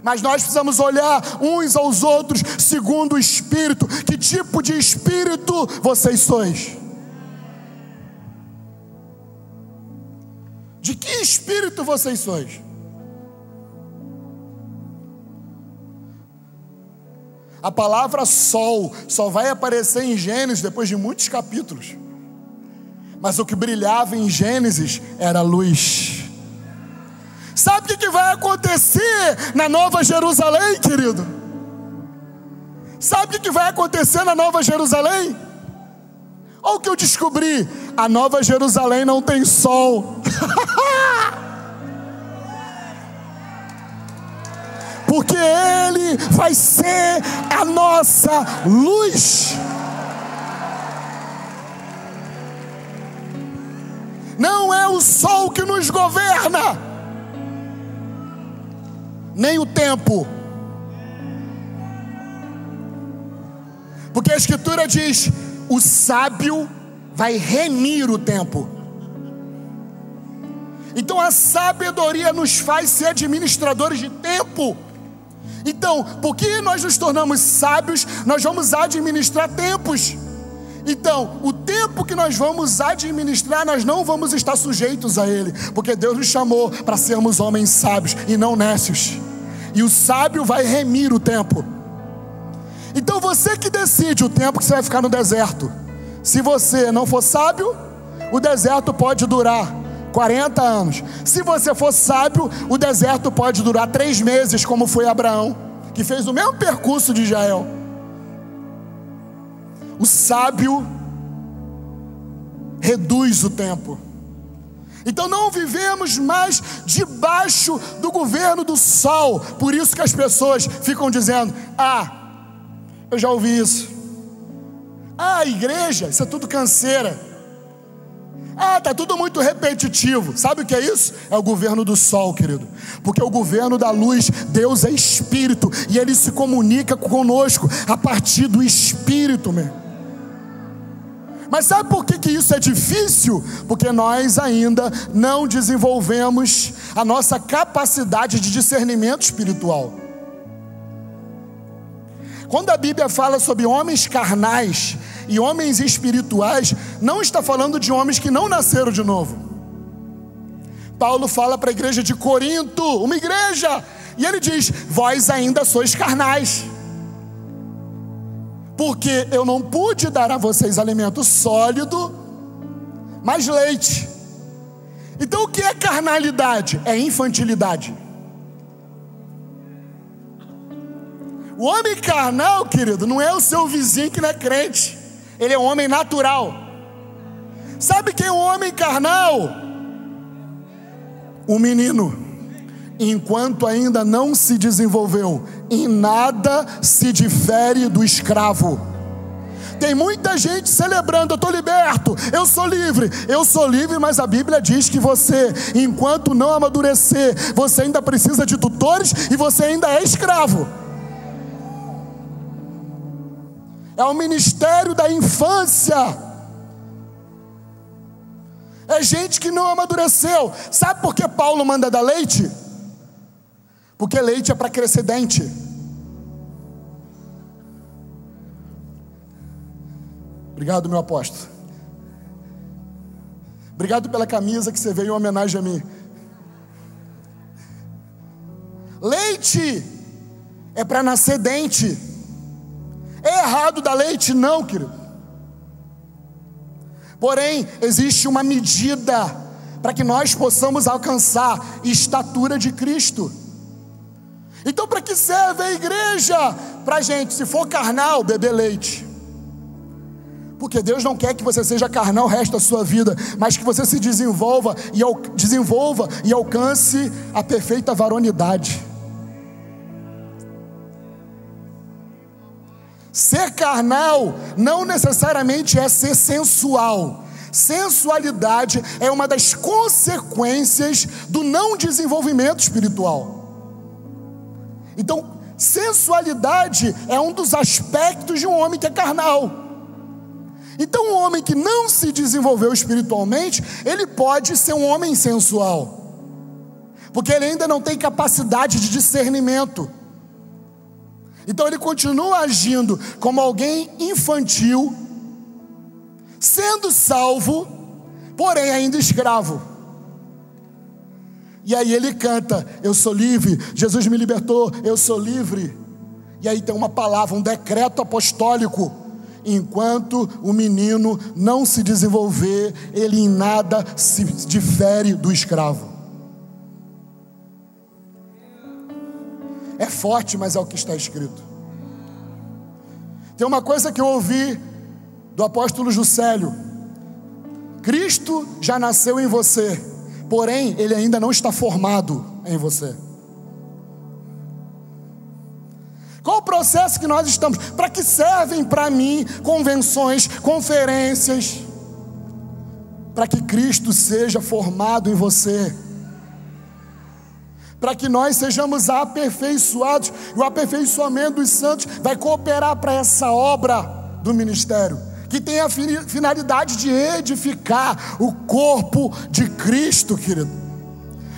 Mas nós precisamos olhar uns aos outros segundo o espírito. Que tipo de espírito vocês sois? De que espírito vocês sois? A palavra sol só vai aparecer em Gênesis depois de muitos capítulos. Mas o que brilhava em Gênesis era luz. Sabe o que vai acontecer na Nova Jerusalém, querido? Sabe o que vai acontecer na Nova Jerusalém? Olha o que eu descobri: a Nova Jerusalém não tem sol. porque Ele vai ser a nossa luz. Não é o sol que nos governa, nem o tempo. Porque a Escritura diz: o sábio vai remir o tempo. Então a sabedoria nos faz ser administradores de tempo. Então, porque nós nos tornamos sábios, nós vamos administrar tempos. Então, o tempo que nós vamos administrar, nós não vamos estar sujeitos a ele, porque Deus nos chamou para sermos homens sábios e não nécios. E o sábio vai remir o tempo. Então, você que decide o tempo que você vai ficar no deserto. Se você não for sábio, o deserto pode durar 40 anos. Se você for sábio, o deserto pode durar três meses, como foi Abraão, que fez o mesmo percurso de Israel. O sábio reduz o tempo. Então não vivemos mais debaixo do governo do sol. Por isso que as pessoas ficam dizendo: Ah, eu já ouvi isso. Ah, igreja, isso é tudo canseira. Ah, tá tudo muito repetitivo. Sabe o que é isso? É o governo do sol, querido. Porque o governo da luz, Deus é espírito e ele se comunica conosco a partir do espírito, meu. Mas sabe por que, que isso é difícil? Porque nós ainda não desenvolvemos a nossa capacidade de discernimento espiritual. Quando a Bíblia fala sobre homens carnais e homens espirituais, não está falando de homens que não nasceram de novo. Paulo fala para a igreja de Corinto, uma igreja, e ele diz: Vós ainda sois carnais, porque eu não pude dar a vocês alimento sólido, mas leite. Então o que é carnalidade? É infantilidade. O homem carnal, querido, não é o seu vizinho que não é crente. Ele é um homem natural. Sabe quem é o homem carnal? O menino. Enquanto ainda não se desenvolveu, em nada se difere do escravo. tem muita gente celebrando, eu estou liberto, eu sou livre, eu sou livre, mas a Bíblia diz que você, enquanto não amadurecer, você ainda precisa de tutores e você ainda é escravo. É o ministério da infância. É gente que não amadureceu. Sabe por que Paulo manda dar leite? Porque leite é para crescer dente. Obrigado, meu apóstolo. Obrigado pela camisa que você veio em homenagem a mim. Leite é para nascer dente. É errado dar leite? Não, querido. Porém, existe uma medida para que nós possamos alcançar estatura de Cristo. Então, para que serve a igreja? Para gente, se for carnal, beber leite. Porque Deus não quer que você seja carnal o resto da sua vida, mas que você se desenvolva e, desenvolva e alcance a perfeita varonidade. Ser carnal não necessariamente é ser sensual. Sensualidade é uma das consequências do não desenvolvimento espiritual. Então, sensualidade é um dos aspectos de um homem que é carnal. Então, um homem que não se desenvolveu espiritualmente, ele pode ser um homem sensual, porque ele ainda não tem capacidade de discernimento. Então, ele continua agindo como alguém infantil, sendo salvo, porém ainda escravo. E aí ele canta: Eu sou livre, Jesus me libertou, eu sou livre. E aí tem uma palavra, um decreto apostólico enquanto o menino não se desenvolver, ele em nada se difere do escravo. É forte, mas é o que está escrito. Tem uma coisa que eu ouvi do apóstolo Juscelio: Cristo já nasceu em você, porém, ele ainda não está formado em você. Qual o processo que nós estamos? Para que servem para mim convenções, conferências? Para que Cristo seja formado em você. Para que nós sejamos aperfeiçoados. E o aperfeiçoamento dos santos vai cooperar para essa obra do ministério. Que tem a finalidade de edificar o corpo de Cristo, querido.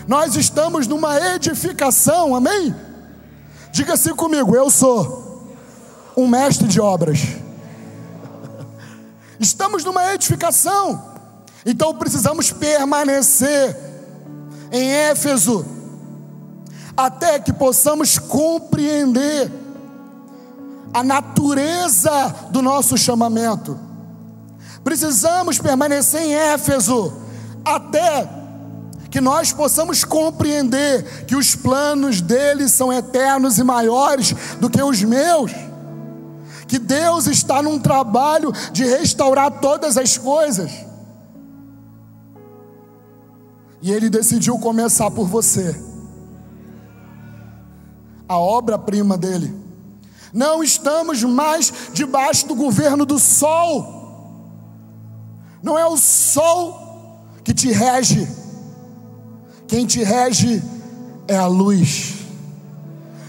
Nós estamos numa edificação, amém? Diga assim comigo: eu sou um mestre de obras. Estamos numa edificação, então precisamos permanecer em Éfeso, até que possamos compreender a natureza do nosso chamamento. Precisamos permanecer em Éfeso, até que nós possamos compreender que os planos dele são eternos e maiores do que os meus. Que Deus está num trabalho de restaurar todas as coisas. E ele decidiu começar por você. A obra-prima dele. Não estamos mais debaixo do governo do sol. Não é o sol que te rege quem te rege é a luz.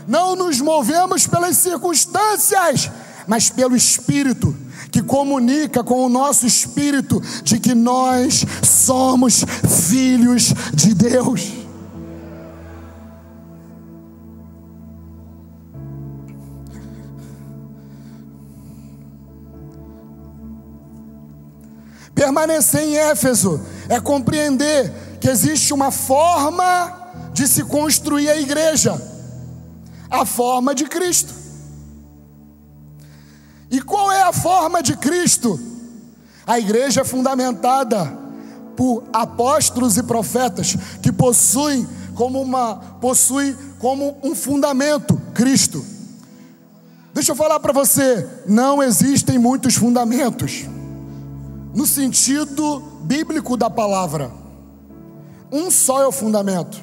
Não nos movemos pelas circunstâncias, mas pelo Espírito, que comunica com o nosso espírito de que nós somos filhos de Deus. Permanecer em Éfeso é compreender que existe uma forma de se construir a igreja, a forma de Cristo. E qual é a forma de Cristo? A igreja é fundamentada por apóstolos e profetas que possuem como uma possui como um fundamento Cristo. Deixa eu falar para você, não existem muitos fundamentos no sentido bíblico da palavra. Um só é o fundamento.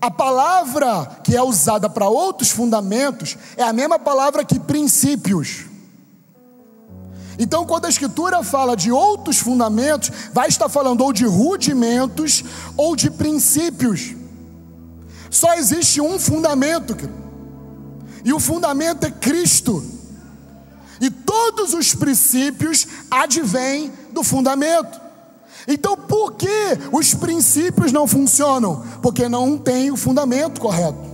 A palavra que é usada para outros fundamentos é a mesma palavra que princípios. Então, quando a Escritura fala de outros fundamentos, vai estar falando ou de rudimentos ou de princípios. Só existe um fundamento, e o fundamento é Cristo. E todos os princípios advêm do fundamento. Então, por que os princípios não funcionam? Porque não tem o fundamento correto.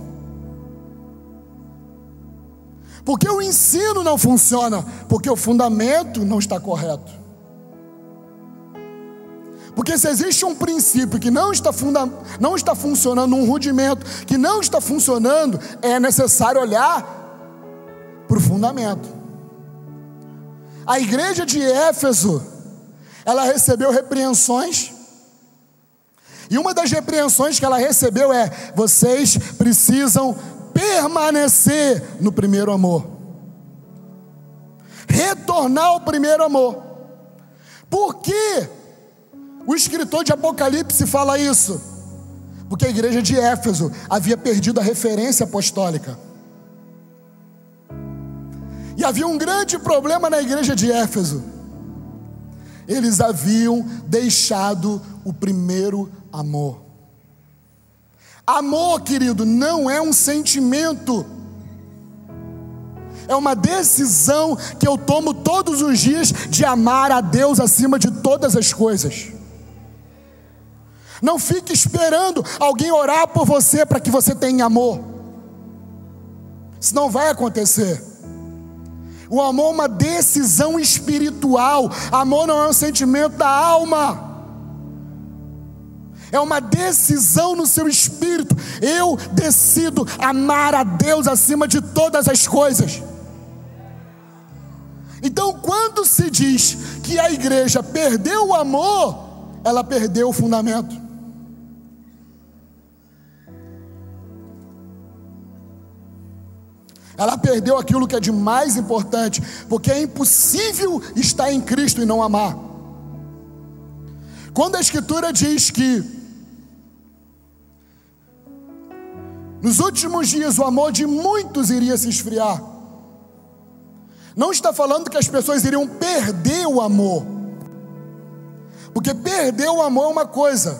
Por que o ensino não funciona? Porque o fundamento não está correto. Porque se existe um princípio que não está, funda não está funcionando, um rudimento que não está funcionando, é necessário olhar para o fundamento. A igreja de Éfeso, ela recebeu repreensões, e uma das repreensões que ela recebeu é: vocês precisam permanecer no primeiro amor. Retornar ao primeiro amor. Por que o escritor de Apocalipse fala isso? Porque a igreja de Éfeso havia perdido a referência apostólica. E havia um grande problema na igreja de Éfeso. Eles haviam deixado o primeiro amor. Amor, querido, não é um sentimento, é uma decisão que eu tomo todos os dias de amar a Deus acima de todas as coisas. Não fique esperando alguém orar por você para que você tenha amor. Isso não vai acontecer. O amor é uma decisão espiritual. Amor não é um sentimento da alma é uma decisão no seu espírito. Eu decido amar a Deus acima de todas as coisas. Então, quando se diz que a igreja perdeu o amor, ela perdeu o fundamento. Ela perdeu aquilo que é de mais importante, porque é impossível estar em Cristo e não amar. Quando a Escritura diz que Nos últimos dias, o amor de muitos iria se esfriar. Não está falando que as pessoas iriam perder o amor, porque perder o amor é uma coisa,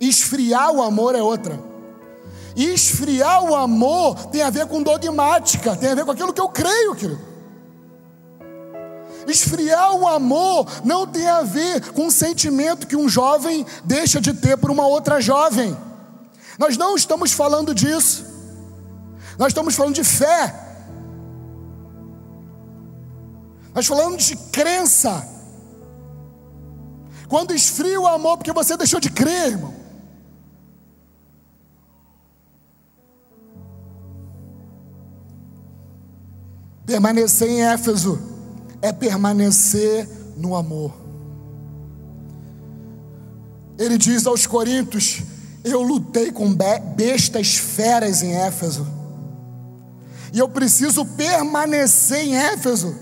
esfriar o amor é outra. Esfriar o amor tem a ver com dogmática, tem a ver com aquilo que eu creio, querido. Esfriar o amor não tem a ver com o sentimento que um jovem deixa de ter por uma outra jovem. Nós não estamos falando disso. Nós estamos falando de fé. Nós falamos de crença. Quando esfria o amor, porque você deixou de crer, irmão. Permanecer em Éfeso é permanecer no amor. Ele diz aos Coríntios: eu lutei com bestas feras em Éfeso. E eu preciso permanecer em Éfeso.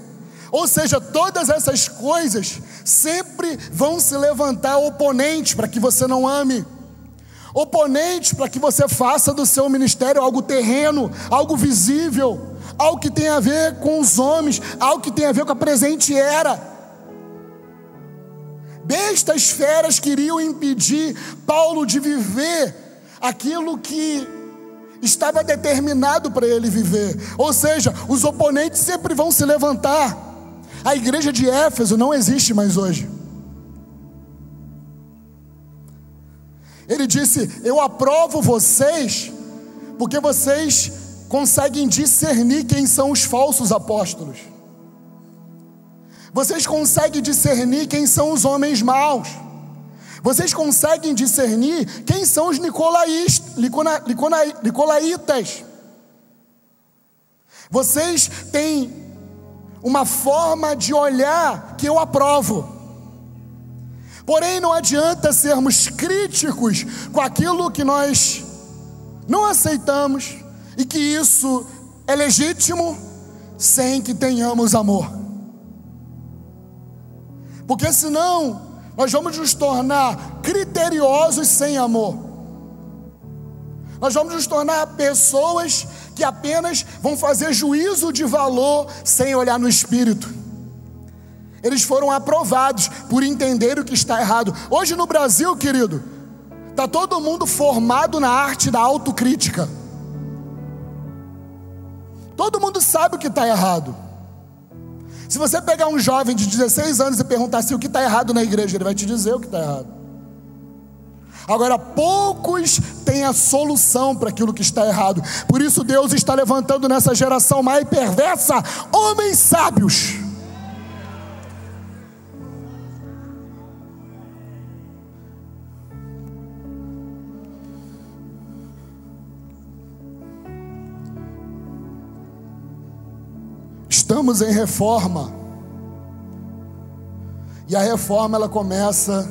Ou seja, todas essas coisas sempre vão se levantar oponentes para que você não ame. Oponentes para que você faça do seu ministério algo terreno, algo visível, algo que tem a ver com os homens, algo que tem a ver com a presente era. Bestas feras queriam impedir Paulo de viver aquilo que estava determinado para ele viver. Ou seja, os oponentes sempre vão se levantar. A igreja de Éfeso não existe mais hoje. Ele disse: Eu aprovo vocês, porque vocês conseguem discernir quem são os falsos apóstolos. Vocês conseguem discernir quem são os homens maus. Vocês conseguem discernir quem são os nicolaítas. Vocês têm uma forma de olhar que eu aprovo. Porém, não adianta sermos críticos com aquilo que nós não aceitamos e que isso é legítimo sem que tenhamos amor. Porque senão nós vamos nos tornar criteriosos sem amor. Nós vamos nos tornar pessoas que apenas vão fazer juízo de valor sem olhar no espírito. Eles foram aprovados por entender o que está errado. Hoje no Brasil, querido, está todo mundo formado na arte da autocrítica. Todo mundo sabe o que está errado. Se você pegar um jovem de 16 anos e perguntar se o que está errado na igreja, ele vai te dizer o que está errado. Agora, poucos têm a solução para aquilo que está errado. Por isso, Deus está levantando nessa geração mais perversa homens sábios. Estamos em reforma. E a reforma ela começa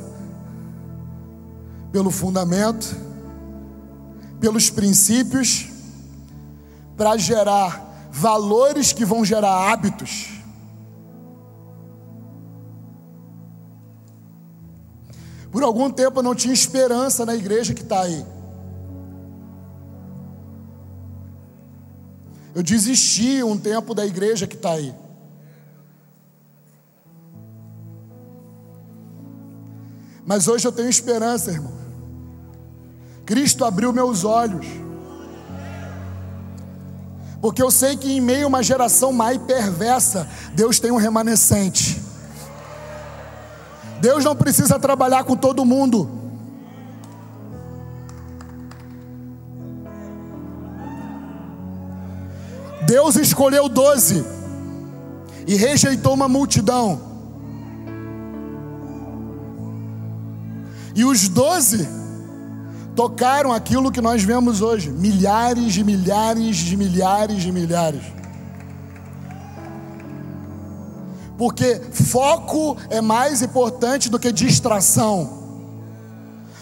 pelo fundamento, pelos princípios, para gerar valores que vão gerar hábitos. Por algum tempo eu não tinha esperança na igreja que está aí. Eu desisti um tempo da igreja que está aí. Mas hoje eu tenho esperança, irmão. Cristo abriu meus olhos. Porque eu sei que em meio a uma geração mais perversa, Deus tem um remanescente. Deus não precisa trabalhar com todo mundo. Deus escolheu doze e rejeitou uma multidão. E os doze tocaram aquilo que nós vemos hoje: milhares de milhares de milhares de milhares. Porque foco é mais importante do que distração.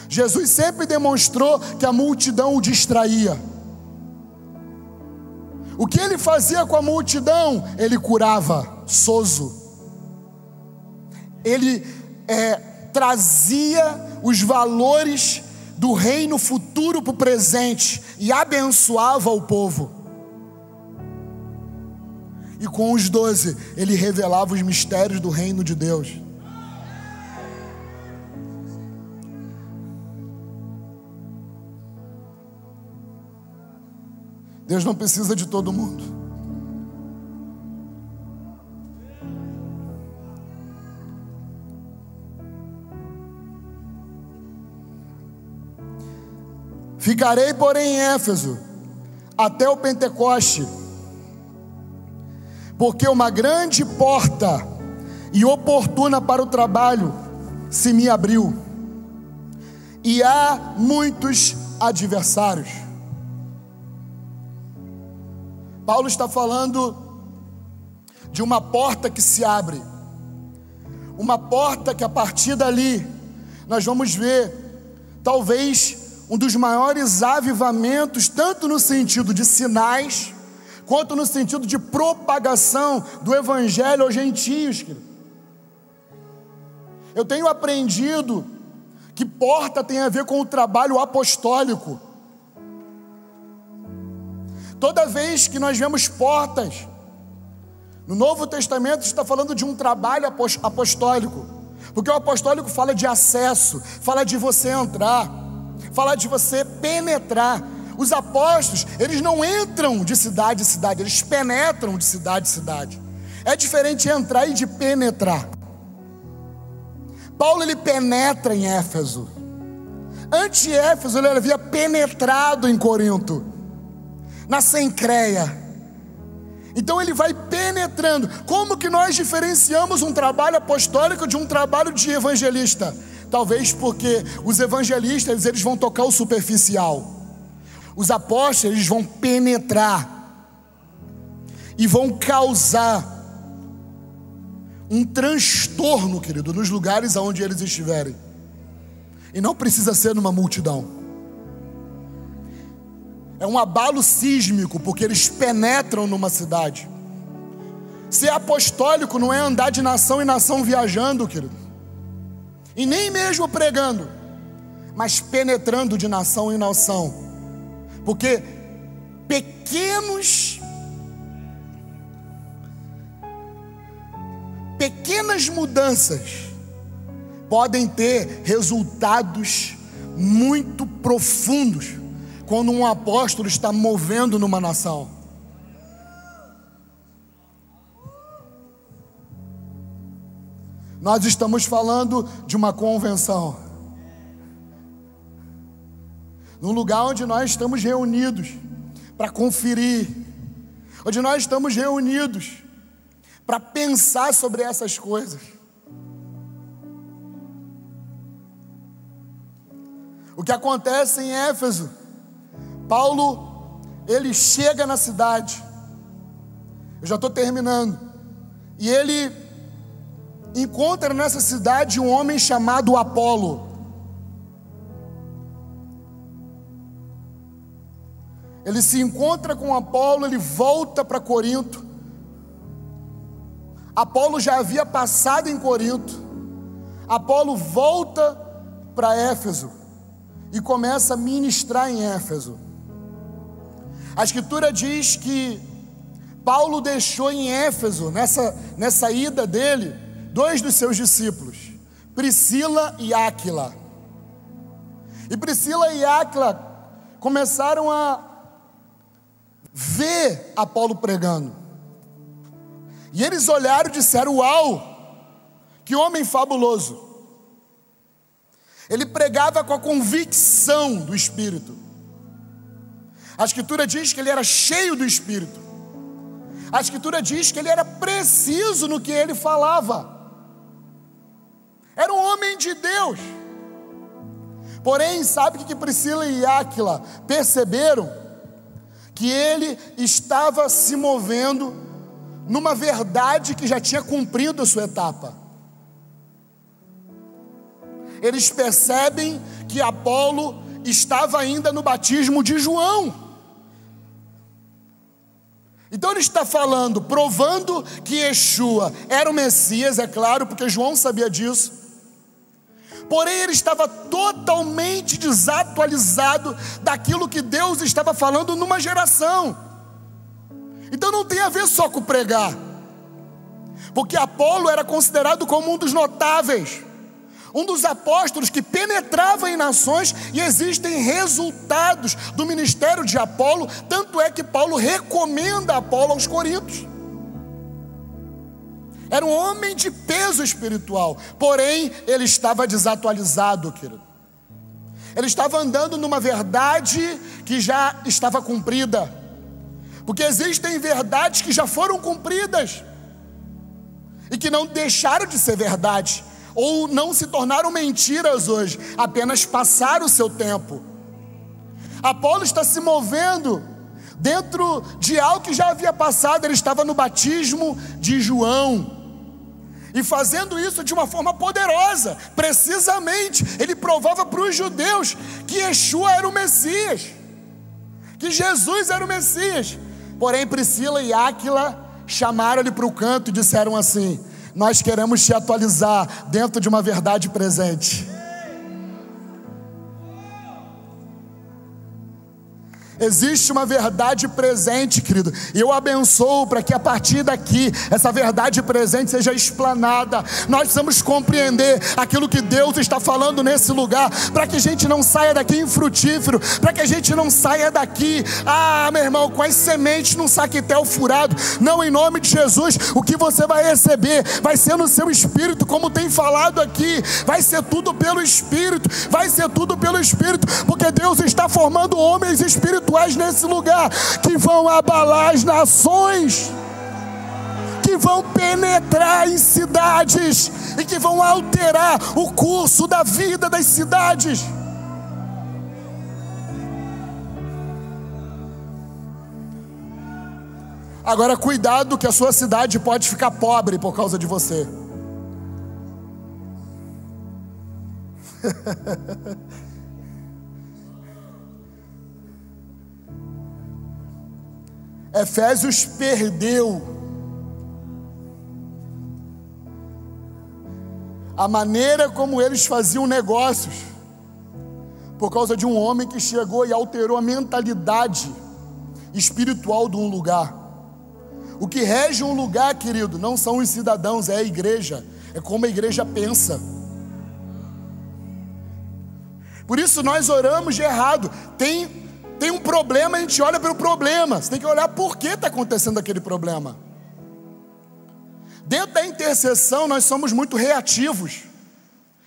Jesus sempre demonstrou que a multidão o distraía. O que ele fazia com a multidão? Ele curava, sozo. Ele é, trazia os valores do reino futuro para o presente e abençoava o povo. E com os doze, ele revelava os mistérios do reino de Deus. Deus não precisa de todo mundo. Ficarei, porém, em Éfeso até o Pentecoste, porque uma grande porta e oportuna para o trabalho se me abriu, e há muitos adversários. Paulo está falando de uma porta que se abre, uma porta que a partir dali nós vamos ver, talvez, um dos maiores avivamentos, tanto no sentido de sinais, quanto no sentido de propagação do Evangelho aos gentios. Eu tenho aprendido que porta tem a ver com o trabalho apostólico. Toda vez que nós vemos portas, no Novo Testamento está falando de um trabalho apostólico, porque o apostólico fala de acesso, fala de você entrar, fala de você penetrar. Os apóstolos, eles não entram de cidade em cidade, eles penetram de cidade em cidade. É diferente entrar e de penetrar. Paulo ele penetra em Éfeso. Antes de Éfeso, ele havia penetrado em Corinto na Sencreia. Então ele vai penetrando. Como que nós diferenciamos um trabalho apostólico de um trabalho de evangelista? Talvez porque os evangelistas eles vão tocar o superficial. Os apóstolos eles vão penetrar e vão causar um transtorno, querido, nos lugares aonde eles estiverem. E não precisa ser numa multidão é um abalo sísmico, porque eles penetram numa cidade. Ser apostólico não é andar de nação em nação viajando, querido, e nem mesmo pregando, mas penetrando de nação em nação, porque pequenos pequenas mudanças podem ter resultados muito profundos quando um apóstolo está movendo numa nação. Nós estamos falando de uma convenção. Num lugar onde nós estamos reunidos para conferir, onde nós estamos reunidos para pensar sobre essas coisas. O que acontece em Éfeso, Paulo, ele chega na cidade, eu já estou terminando, e ele encontra nessa cidade um homem chamado Apolo. Ele se encontra com Apolo, ele volta para Corinto. Apolo já havia passado em Corinto. Apolo volta para Éfeso e começa a ministrar em Éfeso. A escritura diz que Paulo deixou em Éfeso, nessa, nessa ida dele, dois dos seus discípulos, Priscila e Áquila. E Priscila e Áquila começaram a ver Apolo pregando. E eles olharam e disseram: Uau, que homem fabuloso. Ele pregava com a convicção do Espírito. A Escritura diz que ele era cheio do Espírito. A Escritura diz que ele era preciso no que ele falava. Era um homem de Deus. Porém, sabe o que Priscila e Áquila perceberam? Que ele estava se movendo numa verdade que já tinha cumprido a sua etapa. Eles percebem que Apolo estava ainda no batismo de João. Então ele está falando, provando que Yeshua era o Messias, é claro, porque João sabia disso porém ele estava totalmente desatualizado daquilo que Deus estava falando numa geração. Então não tem a ver só com pregar, porque Apolo era considerado como um dos notáveis, um dos apóstolos que penetrava em nações e existem resultados do ministério de Apolo, tanto é que Paulo recomenda Apolo aos Coríntios. Era um homem de peso espiritual, porém ele estava desatualizado, querido. Ele estava andando numa verdade que já estava cumprida, porque existem verdades que já foram cumpridas e que não deixaram de ser verdade, ou não se tornaram mentiras hoje, apenas passaram o seu tempo. Apolo está se movendo dentro de algo que já havia passado, ele estava no batismo de João e fazendo isso de uma forma poderosa, precisamente, ele provava para os judeus que Yeshua era o Messias, que Jesus era o Messias. Porém, Priscila e Áquila chamaram-lhe para o canto e disseram assim: Nós queremos te atualizar dentro de uma verdade presente. Existe uma verdade presente, querido. E eu abençoo para que a partir daqui essa verdade presente seja explanada. Nós precisamos compreender aquilo que Deus está falando nesse lugar, para que a gente não saia daqui infrutífero, para que a gente não saia daqui, ah, meu irmão, com as sementes num saquetel furado. Não, em nome de Jesus, o que você vai receber vai ser no seu espírito, como tem falado aqui. Vai ser tudo pelo espírito, vai ser tudo pelo espírito, porque Deus está formando homens espirituais espirituais nesse lugar que vão abalar as nações, que vão penetrar em cidades e que vão alterar o curso da vida das cidades. Agora, cuidado, que a sua cidade pode ficar pobre por causa de você. Efésios perdeu a maneira como eles faziam negócios, por causa de um homem que chegou e alterou a mentalidade espiritual de um lugar. O que rege um lugar, querido, não são os cidadãos, é a igreja, é como a igreja pensa. Por isso nós oramos de errado. Tem, tem um problema, a gente olha para o problema. Você tem que olhar por que está acontecendo aquele problema. Dentro da intercessão, nós somos muito reativos.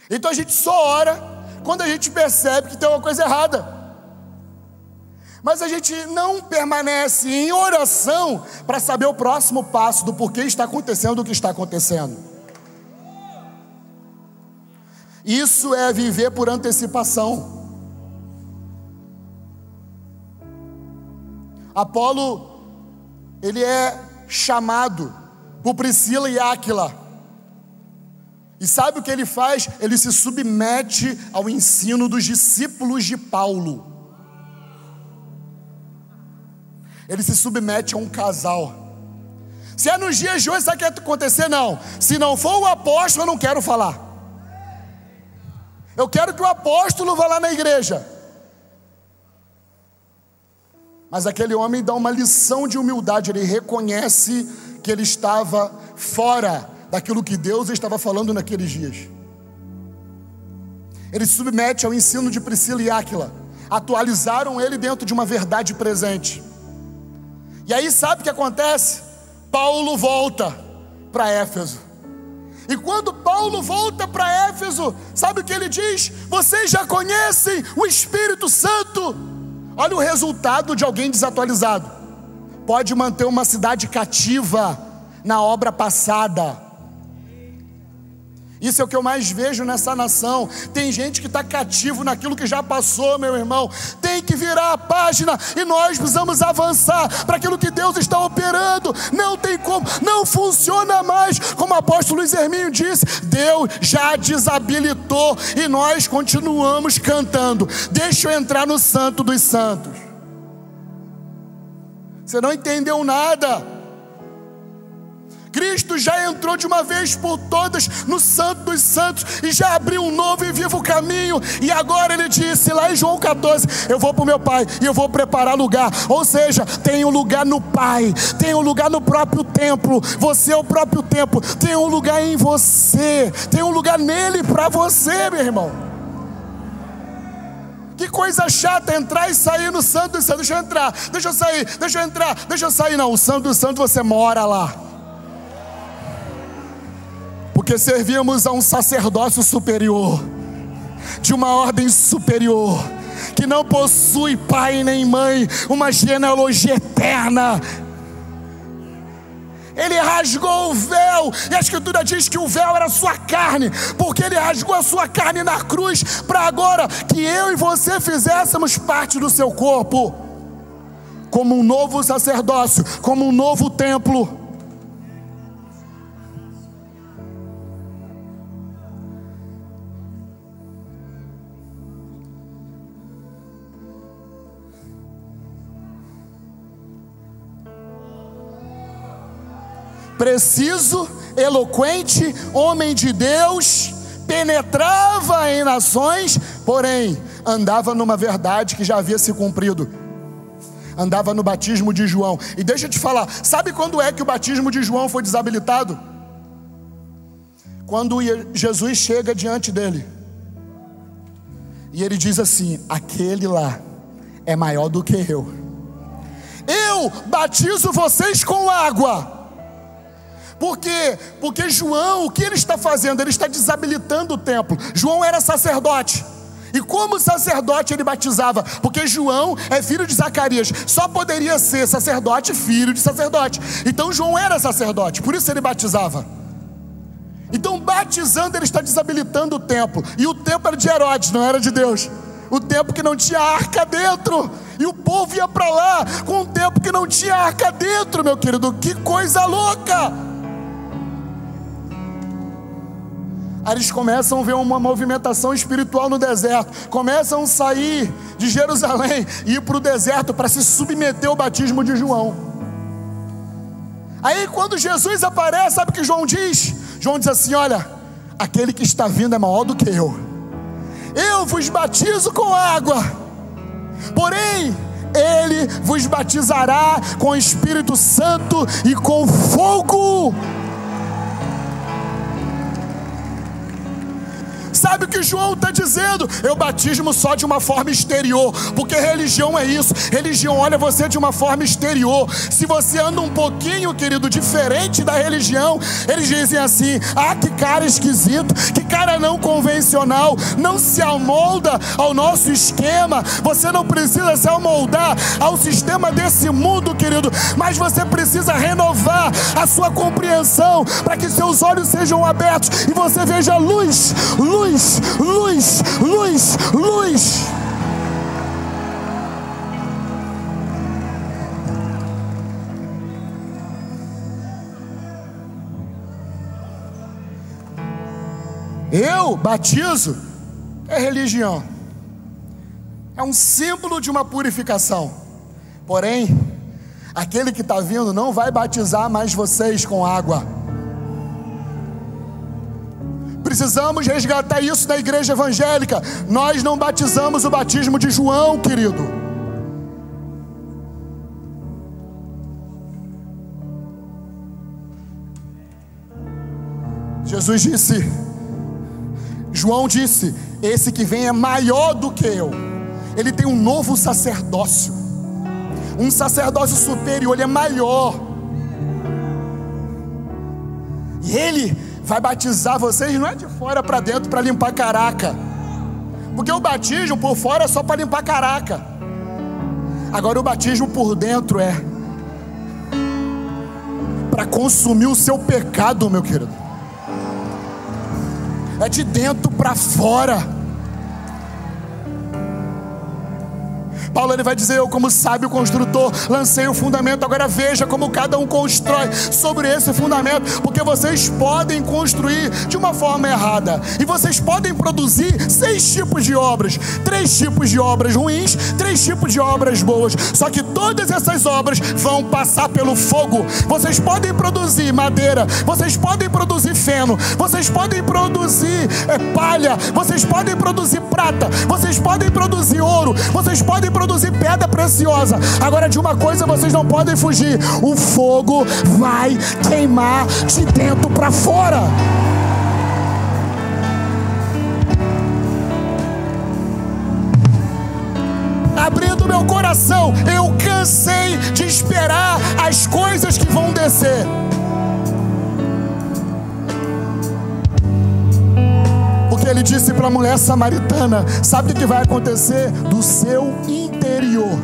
Então a gente só ora quando a gente percebe que tem uma coisa errada. Mas a gente não permanece em oração para saber o próximo passo do porquê está acontecendo o que está acontecendo. Isso é viver por antecipação. Apolo, ele é chamado por Priscila e Áquila. E sabe o que ele faz? Ele se submete ao ensino dos discípulos de Paulo. Ele se submete a um casal. Se é nos dias de hoje, sabe o que vai acontecer? Não. Se não for o apóstolo, eu não quero falar. Eu quero que o apóstolo vá lá na igreja. Mas aquele homem dá uma lição de humildade, ele reconhece que ele estava fora daquilo que Deus estava falando naqueles dias. Ele se submete ao ensino de Priscila e Áquila, atualizaram ele dentro de uma verdade presente. E aí sabe o que acontece? Paulo volta para Éfeso. E quando Paulo volta para Éfeso, sabe o que ele diz? Vocês já conhecem o Espírito Santo. Olha o resultado de alguém desatualizado. Pode manter uma cidade cativa na obra passada isso é o que eu mais vejo nessa nação. Tem gente que está cativo naquilo que já passou, meu irmão. Tem que virar a página e nós precisamos avançar para aquilo que Deus está operando. Não tem como, não funciona mais. Como o apóstolo Luiz Herminho disse, Deus já desabilitou e nós continuamos cantando. Deixa eu entrar no Santo dos Santos. Você não entendeu nada. Cristo já entrou de uma vez por todas no Santo dos Santos e já abriu um novo e vivo caminho. E agora ele disse lá em João 14: Eu vou para o meu Pai e eu vou preparar lugar. Ou seja, tem um lugar no Pai, tem um lugar no próprio templo. Você é o próprio templo, tem um lugar em você, tem um lugar nele para você, meu irmão. Que coisa chata entrar e sair no Santo dos Santos. Deixa eu entrar, deixa eu sair, deixa eu entrar, deixa eu sair. Não, o Santo dos Santos você mora lá porque servíamos a um sacerdócio superior, de uma ordem superior, que não possui pai nem mãe, uma genealogia eterna. Ele rasgou o véu, e a Escritura diz que o véu era sua carne, porque ele rasgou a sua carne na cruz, para agora que eu e você fizéssemos parte do seu corpo, como um novo sacerdócio, como um novo templo. Preciso, eloquente, homem de Deus, penetrava em nações, porém andava numa verdade que já havia se cumprido. Andava no batismo de João. E deixa eu te falar, sabe quando é que o batismo de João foi desabilitado? Quando Jesus chega diante dele. E ele diz assim: aquele lá é maior do que eu. Eu batizo vocês com água por quê? Porque João, o que ele está fazendo? Ele está desabilitando o templo. João era sacerdote. E como sacerdote ele batizava? Porque João é filho de Zacarias, só poderia ser sacerdote, filho de sacerdote. Então João era sacerdote, por isso ele batizava. Então, batizando, ele está desabilitando o templo. E o templo era de Herodes, não era de Deus. O templo que não tinha arca dentro. E o povo ia para lá com um templo que não tinha arca dentro, meu querido. Que coisa louca! Eles começam a ver uma movimentação espiritual no deserto, começam a sair de Jerusalém e ir para o deserto para se submeter ao batismo de João. Aí quando Jesus aparece, sabe o que João diz? João diz assim: Olha, aquele que está vindo é maior do que eu. Eu vos batizo com água, porém, ele ele vos batizará com o Espírito Santo e com fogo. Que João está dizendo? Eu batismo só de uma forma exterior, porque religião é isso. Religião olha você de uma forma exterior. Se você anda um pouquinho, querido, diferente da religião, eles dizem assim: ah, que cara esquisito, que cara não convencional, não se amolda ao nosso esquema. Você não precisa se amoldar ao sistema desse mundo, querido, mas você precisa renovar a sua compreensão para que seus olhos sejam abertos e você veja luz, luz luz, luz, luz. Eu batizo é religião, é um símbolo de uma purificação. Porém, aquele que está vindo não vai batizar mais vocês com água Precisamos resgatar isso da igreja evangélica. Nós não batizamos o batismo de João, querido. Jesus disse, João disse: Esse que vem é maior do que eu. Ele tem um novo sacerdócio, um sacerdócio superior, ele é maior. E ele vai batizar vocês não é de fora para dentro para limpar caraca. Porque o batismo por fora é só para limpar caraca. Agora o batismo por dentro é para consumir o seu pecado, meu querido. É de dentro para fora. Paulo ele vai dizer: Eu, como sábio construtor, lancei o fundamento. Agora veja como cada um constrói sobre esse fundamento, porque vocês podem construir de uma forma errada, e vocês podem produzir seis tipos de obras: três tipos de obras ruins, três tipos de obras boas. Só que todas essas obras vão passar pelo fogo. Vocês podem produzir madeira, vocês podem produzir feno, vocês podem produzir é, palha, vocês podem produzir prata, vocês podem produzir ouro, vocês podem produzir produzir pedra preciosa. Agora, de uma coisa vocês não podem fugir: o fogo vai queimar de dentro para fora. Abrindo meu coração, eu cansei de esperar as coisas que vão descer. Ele disse para a mulher samaritana: Sabe o que vai acontecer? Do seu interior.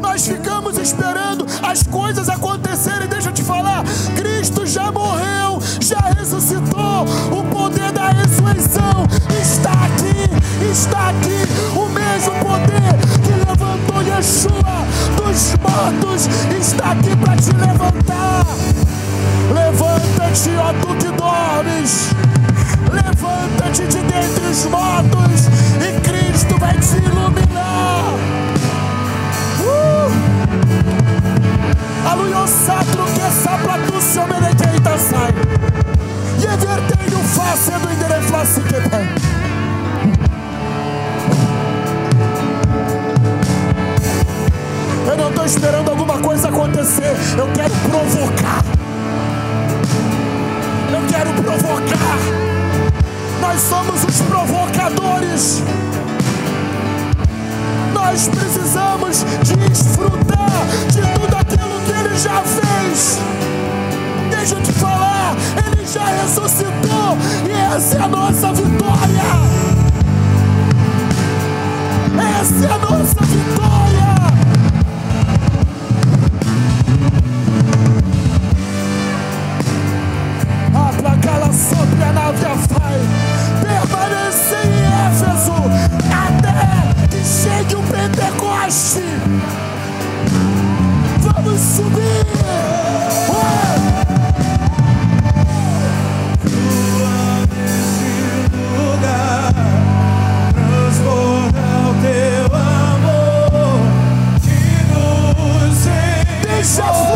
Nós ficamos esperando as coisas acontecerem. Deixa eu te falar: Cristo já morreu, já ressuscitou. O poder da ressurreição está aqui, está aqui. O mesmo poder que levantou Yeshua dos mortos está aqui para te levantar. Levanta-te, tu que dormes. Levanta-te de dentre os mortos e Cristo vai te iluminar. Uh! Aluiosatro que saplatu se omenequeita sai. E evertei o face do endereço que tem. Eu não estou esperando alguma coisa acontecer. Eu quero provocar. Quero provocar. Nós somos os provocadores. Nós precisamos desfrutar de tudo aquilo que Ele já fez. Deixa eu te falar, Ele já ressuscitou e essa é a nossa vitória. Essa é a nossa vitória. Nave Afai. Permaneça em Éfeso até que chegue o Pentecoste. Vamos subir. Fluir, deixa fluir.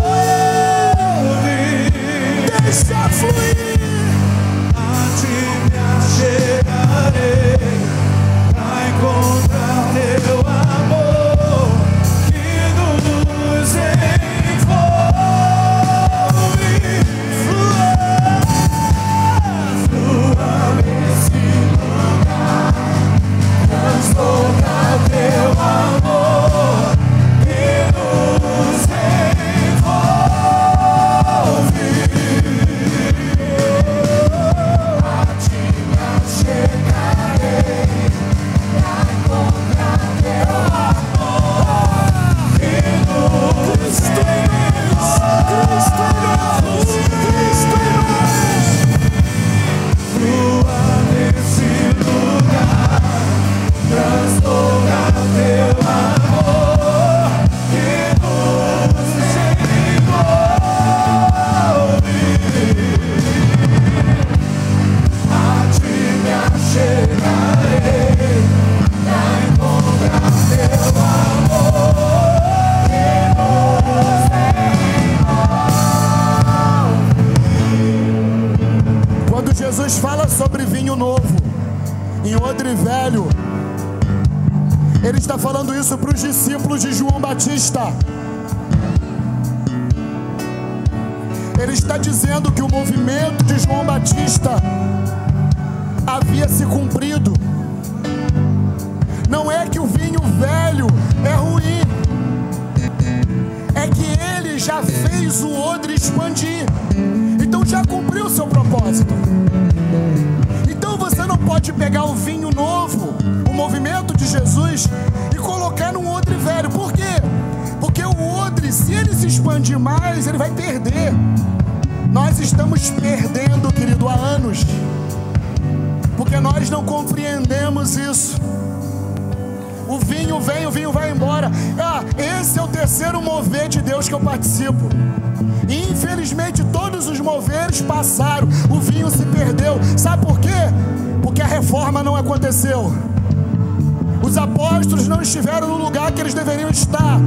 Os apóstolos não estiveram no lugar que eles deveriam estar.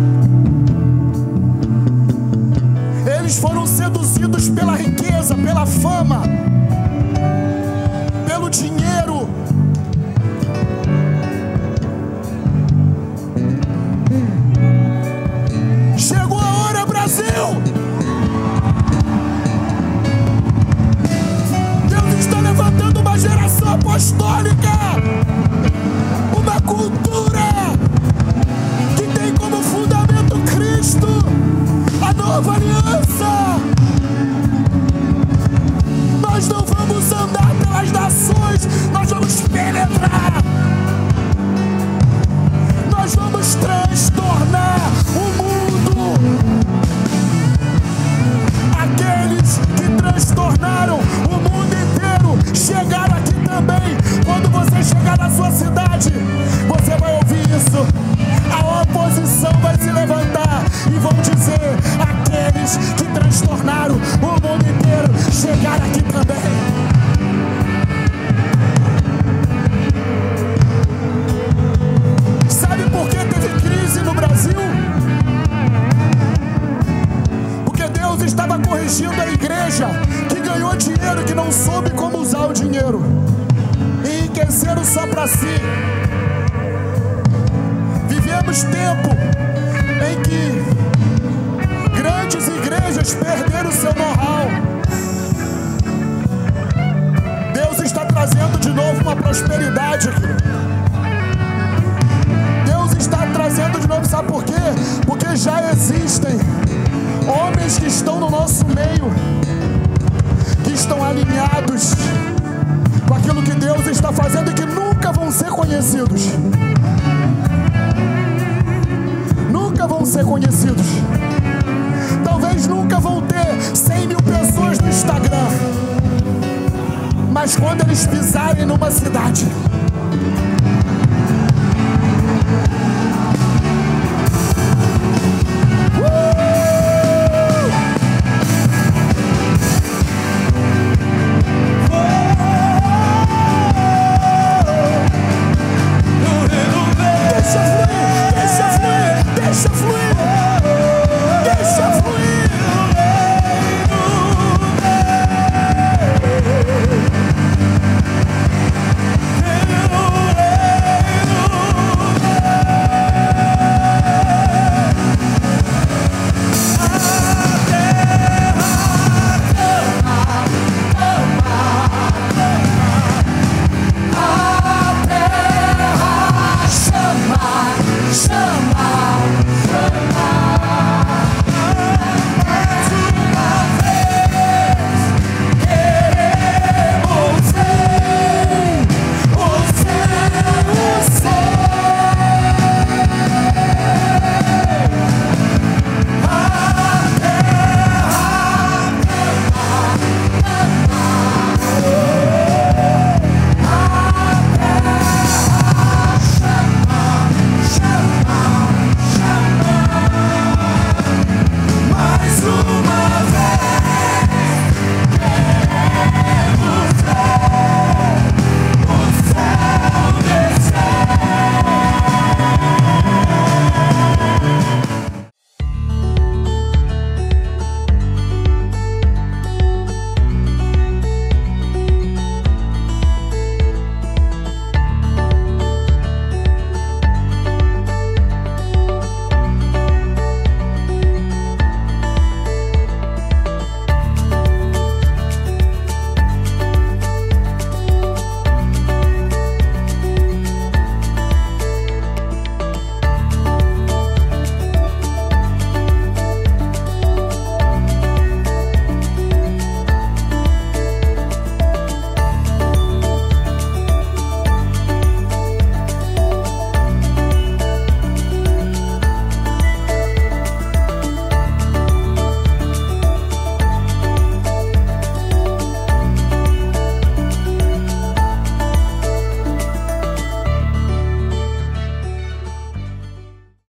Eles foram seduzidos pela riqueza, pela fama, pelo dinheiro. Chegou a hora, Brasil! Deus está levantando uma geração apostólica cultura que tem como fundamento Cristo, a nova aliança. Nós não vamos andar pelas nações, nós vamos penetrar. Nós vamos transtornar o mundo. Aqueles que transtornaram o mundo inteiro chegaram aqui também. Quando você chegar na sua cidade, você vai ouvir isso. A oposição vai se levantar e vão dizer: aqueles que transtornaram o mundo inteiro chegaram aqui também. Sabe por que teve crise no Brasil? estava corrigindo a igreja que ganhou dinheiro e que não soube como usar o dinheiro enriqueceram só para si. Vivemos tempo em que grandes igrejas perderam seu know-how. Deus está trazendo de novo uma prosperidade aqui está trazendo de novo, sabe por quê? Porque já existem homens que estão no nosso meio, que estão alinhados Aquilo que Deus está fazendo e que nunca vão ser conhecidos. Nunca vão ser conhecidos. Talvez nunca vão ter 100 mil pessoas no Instagram. Mas quando eles pisarem numa cidade,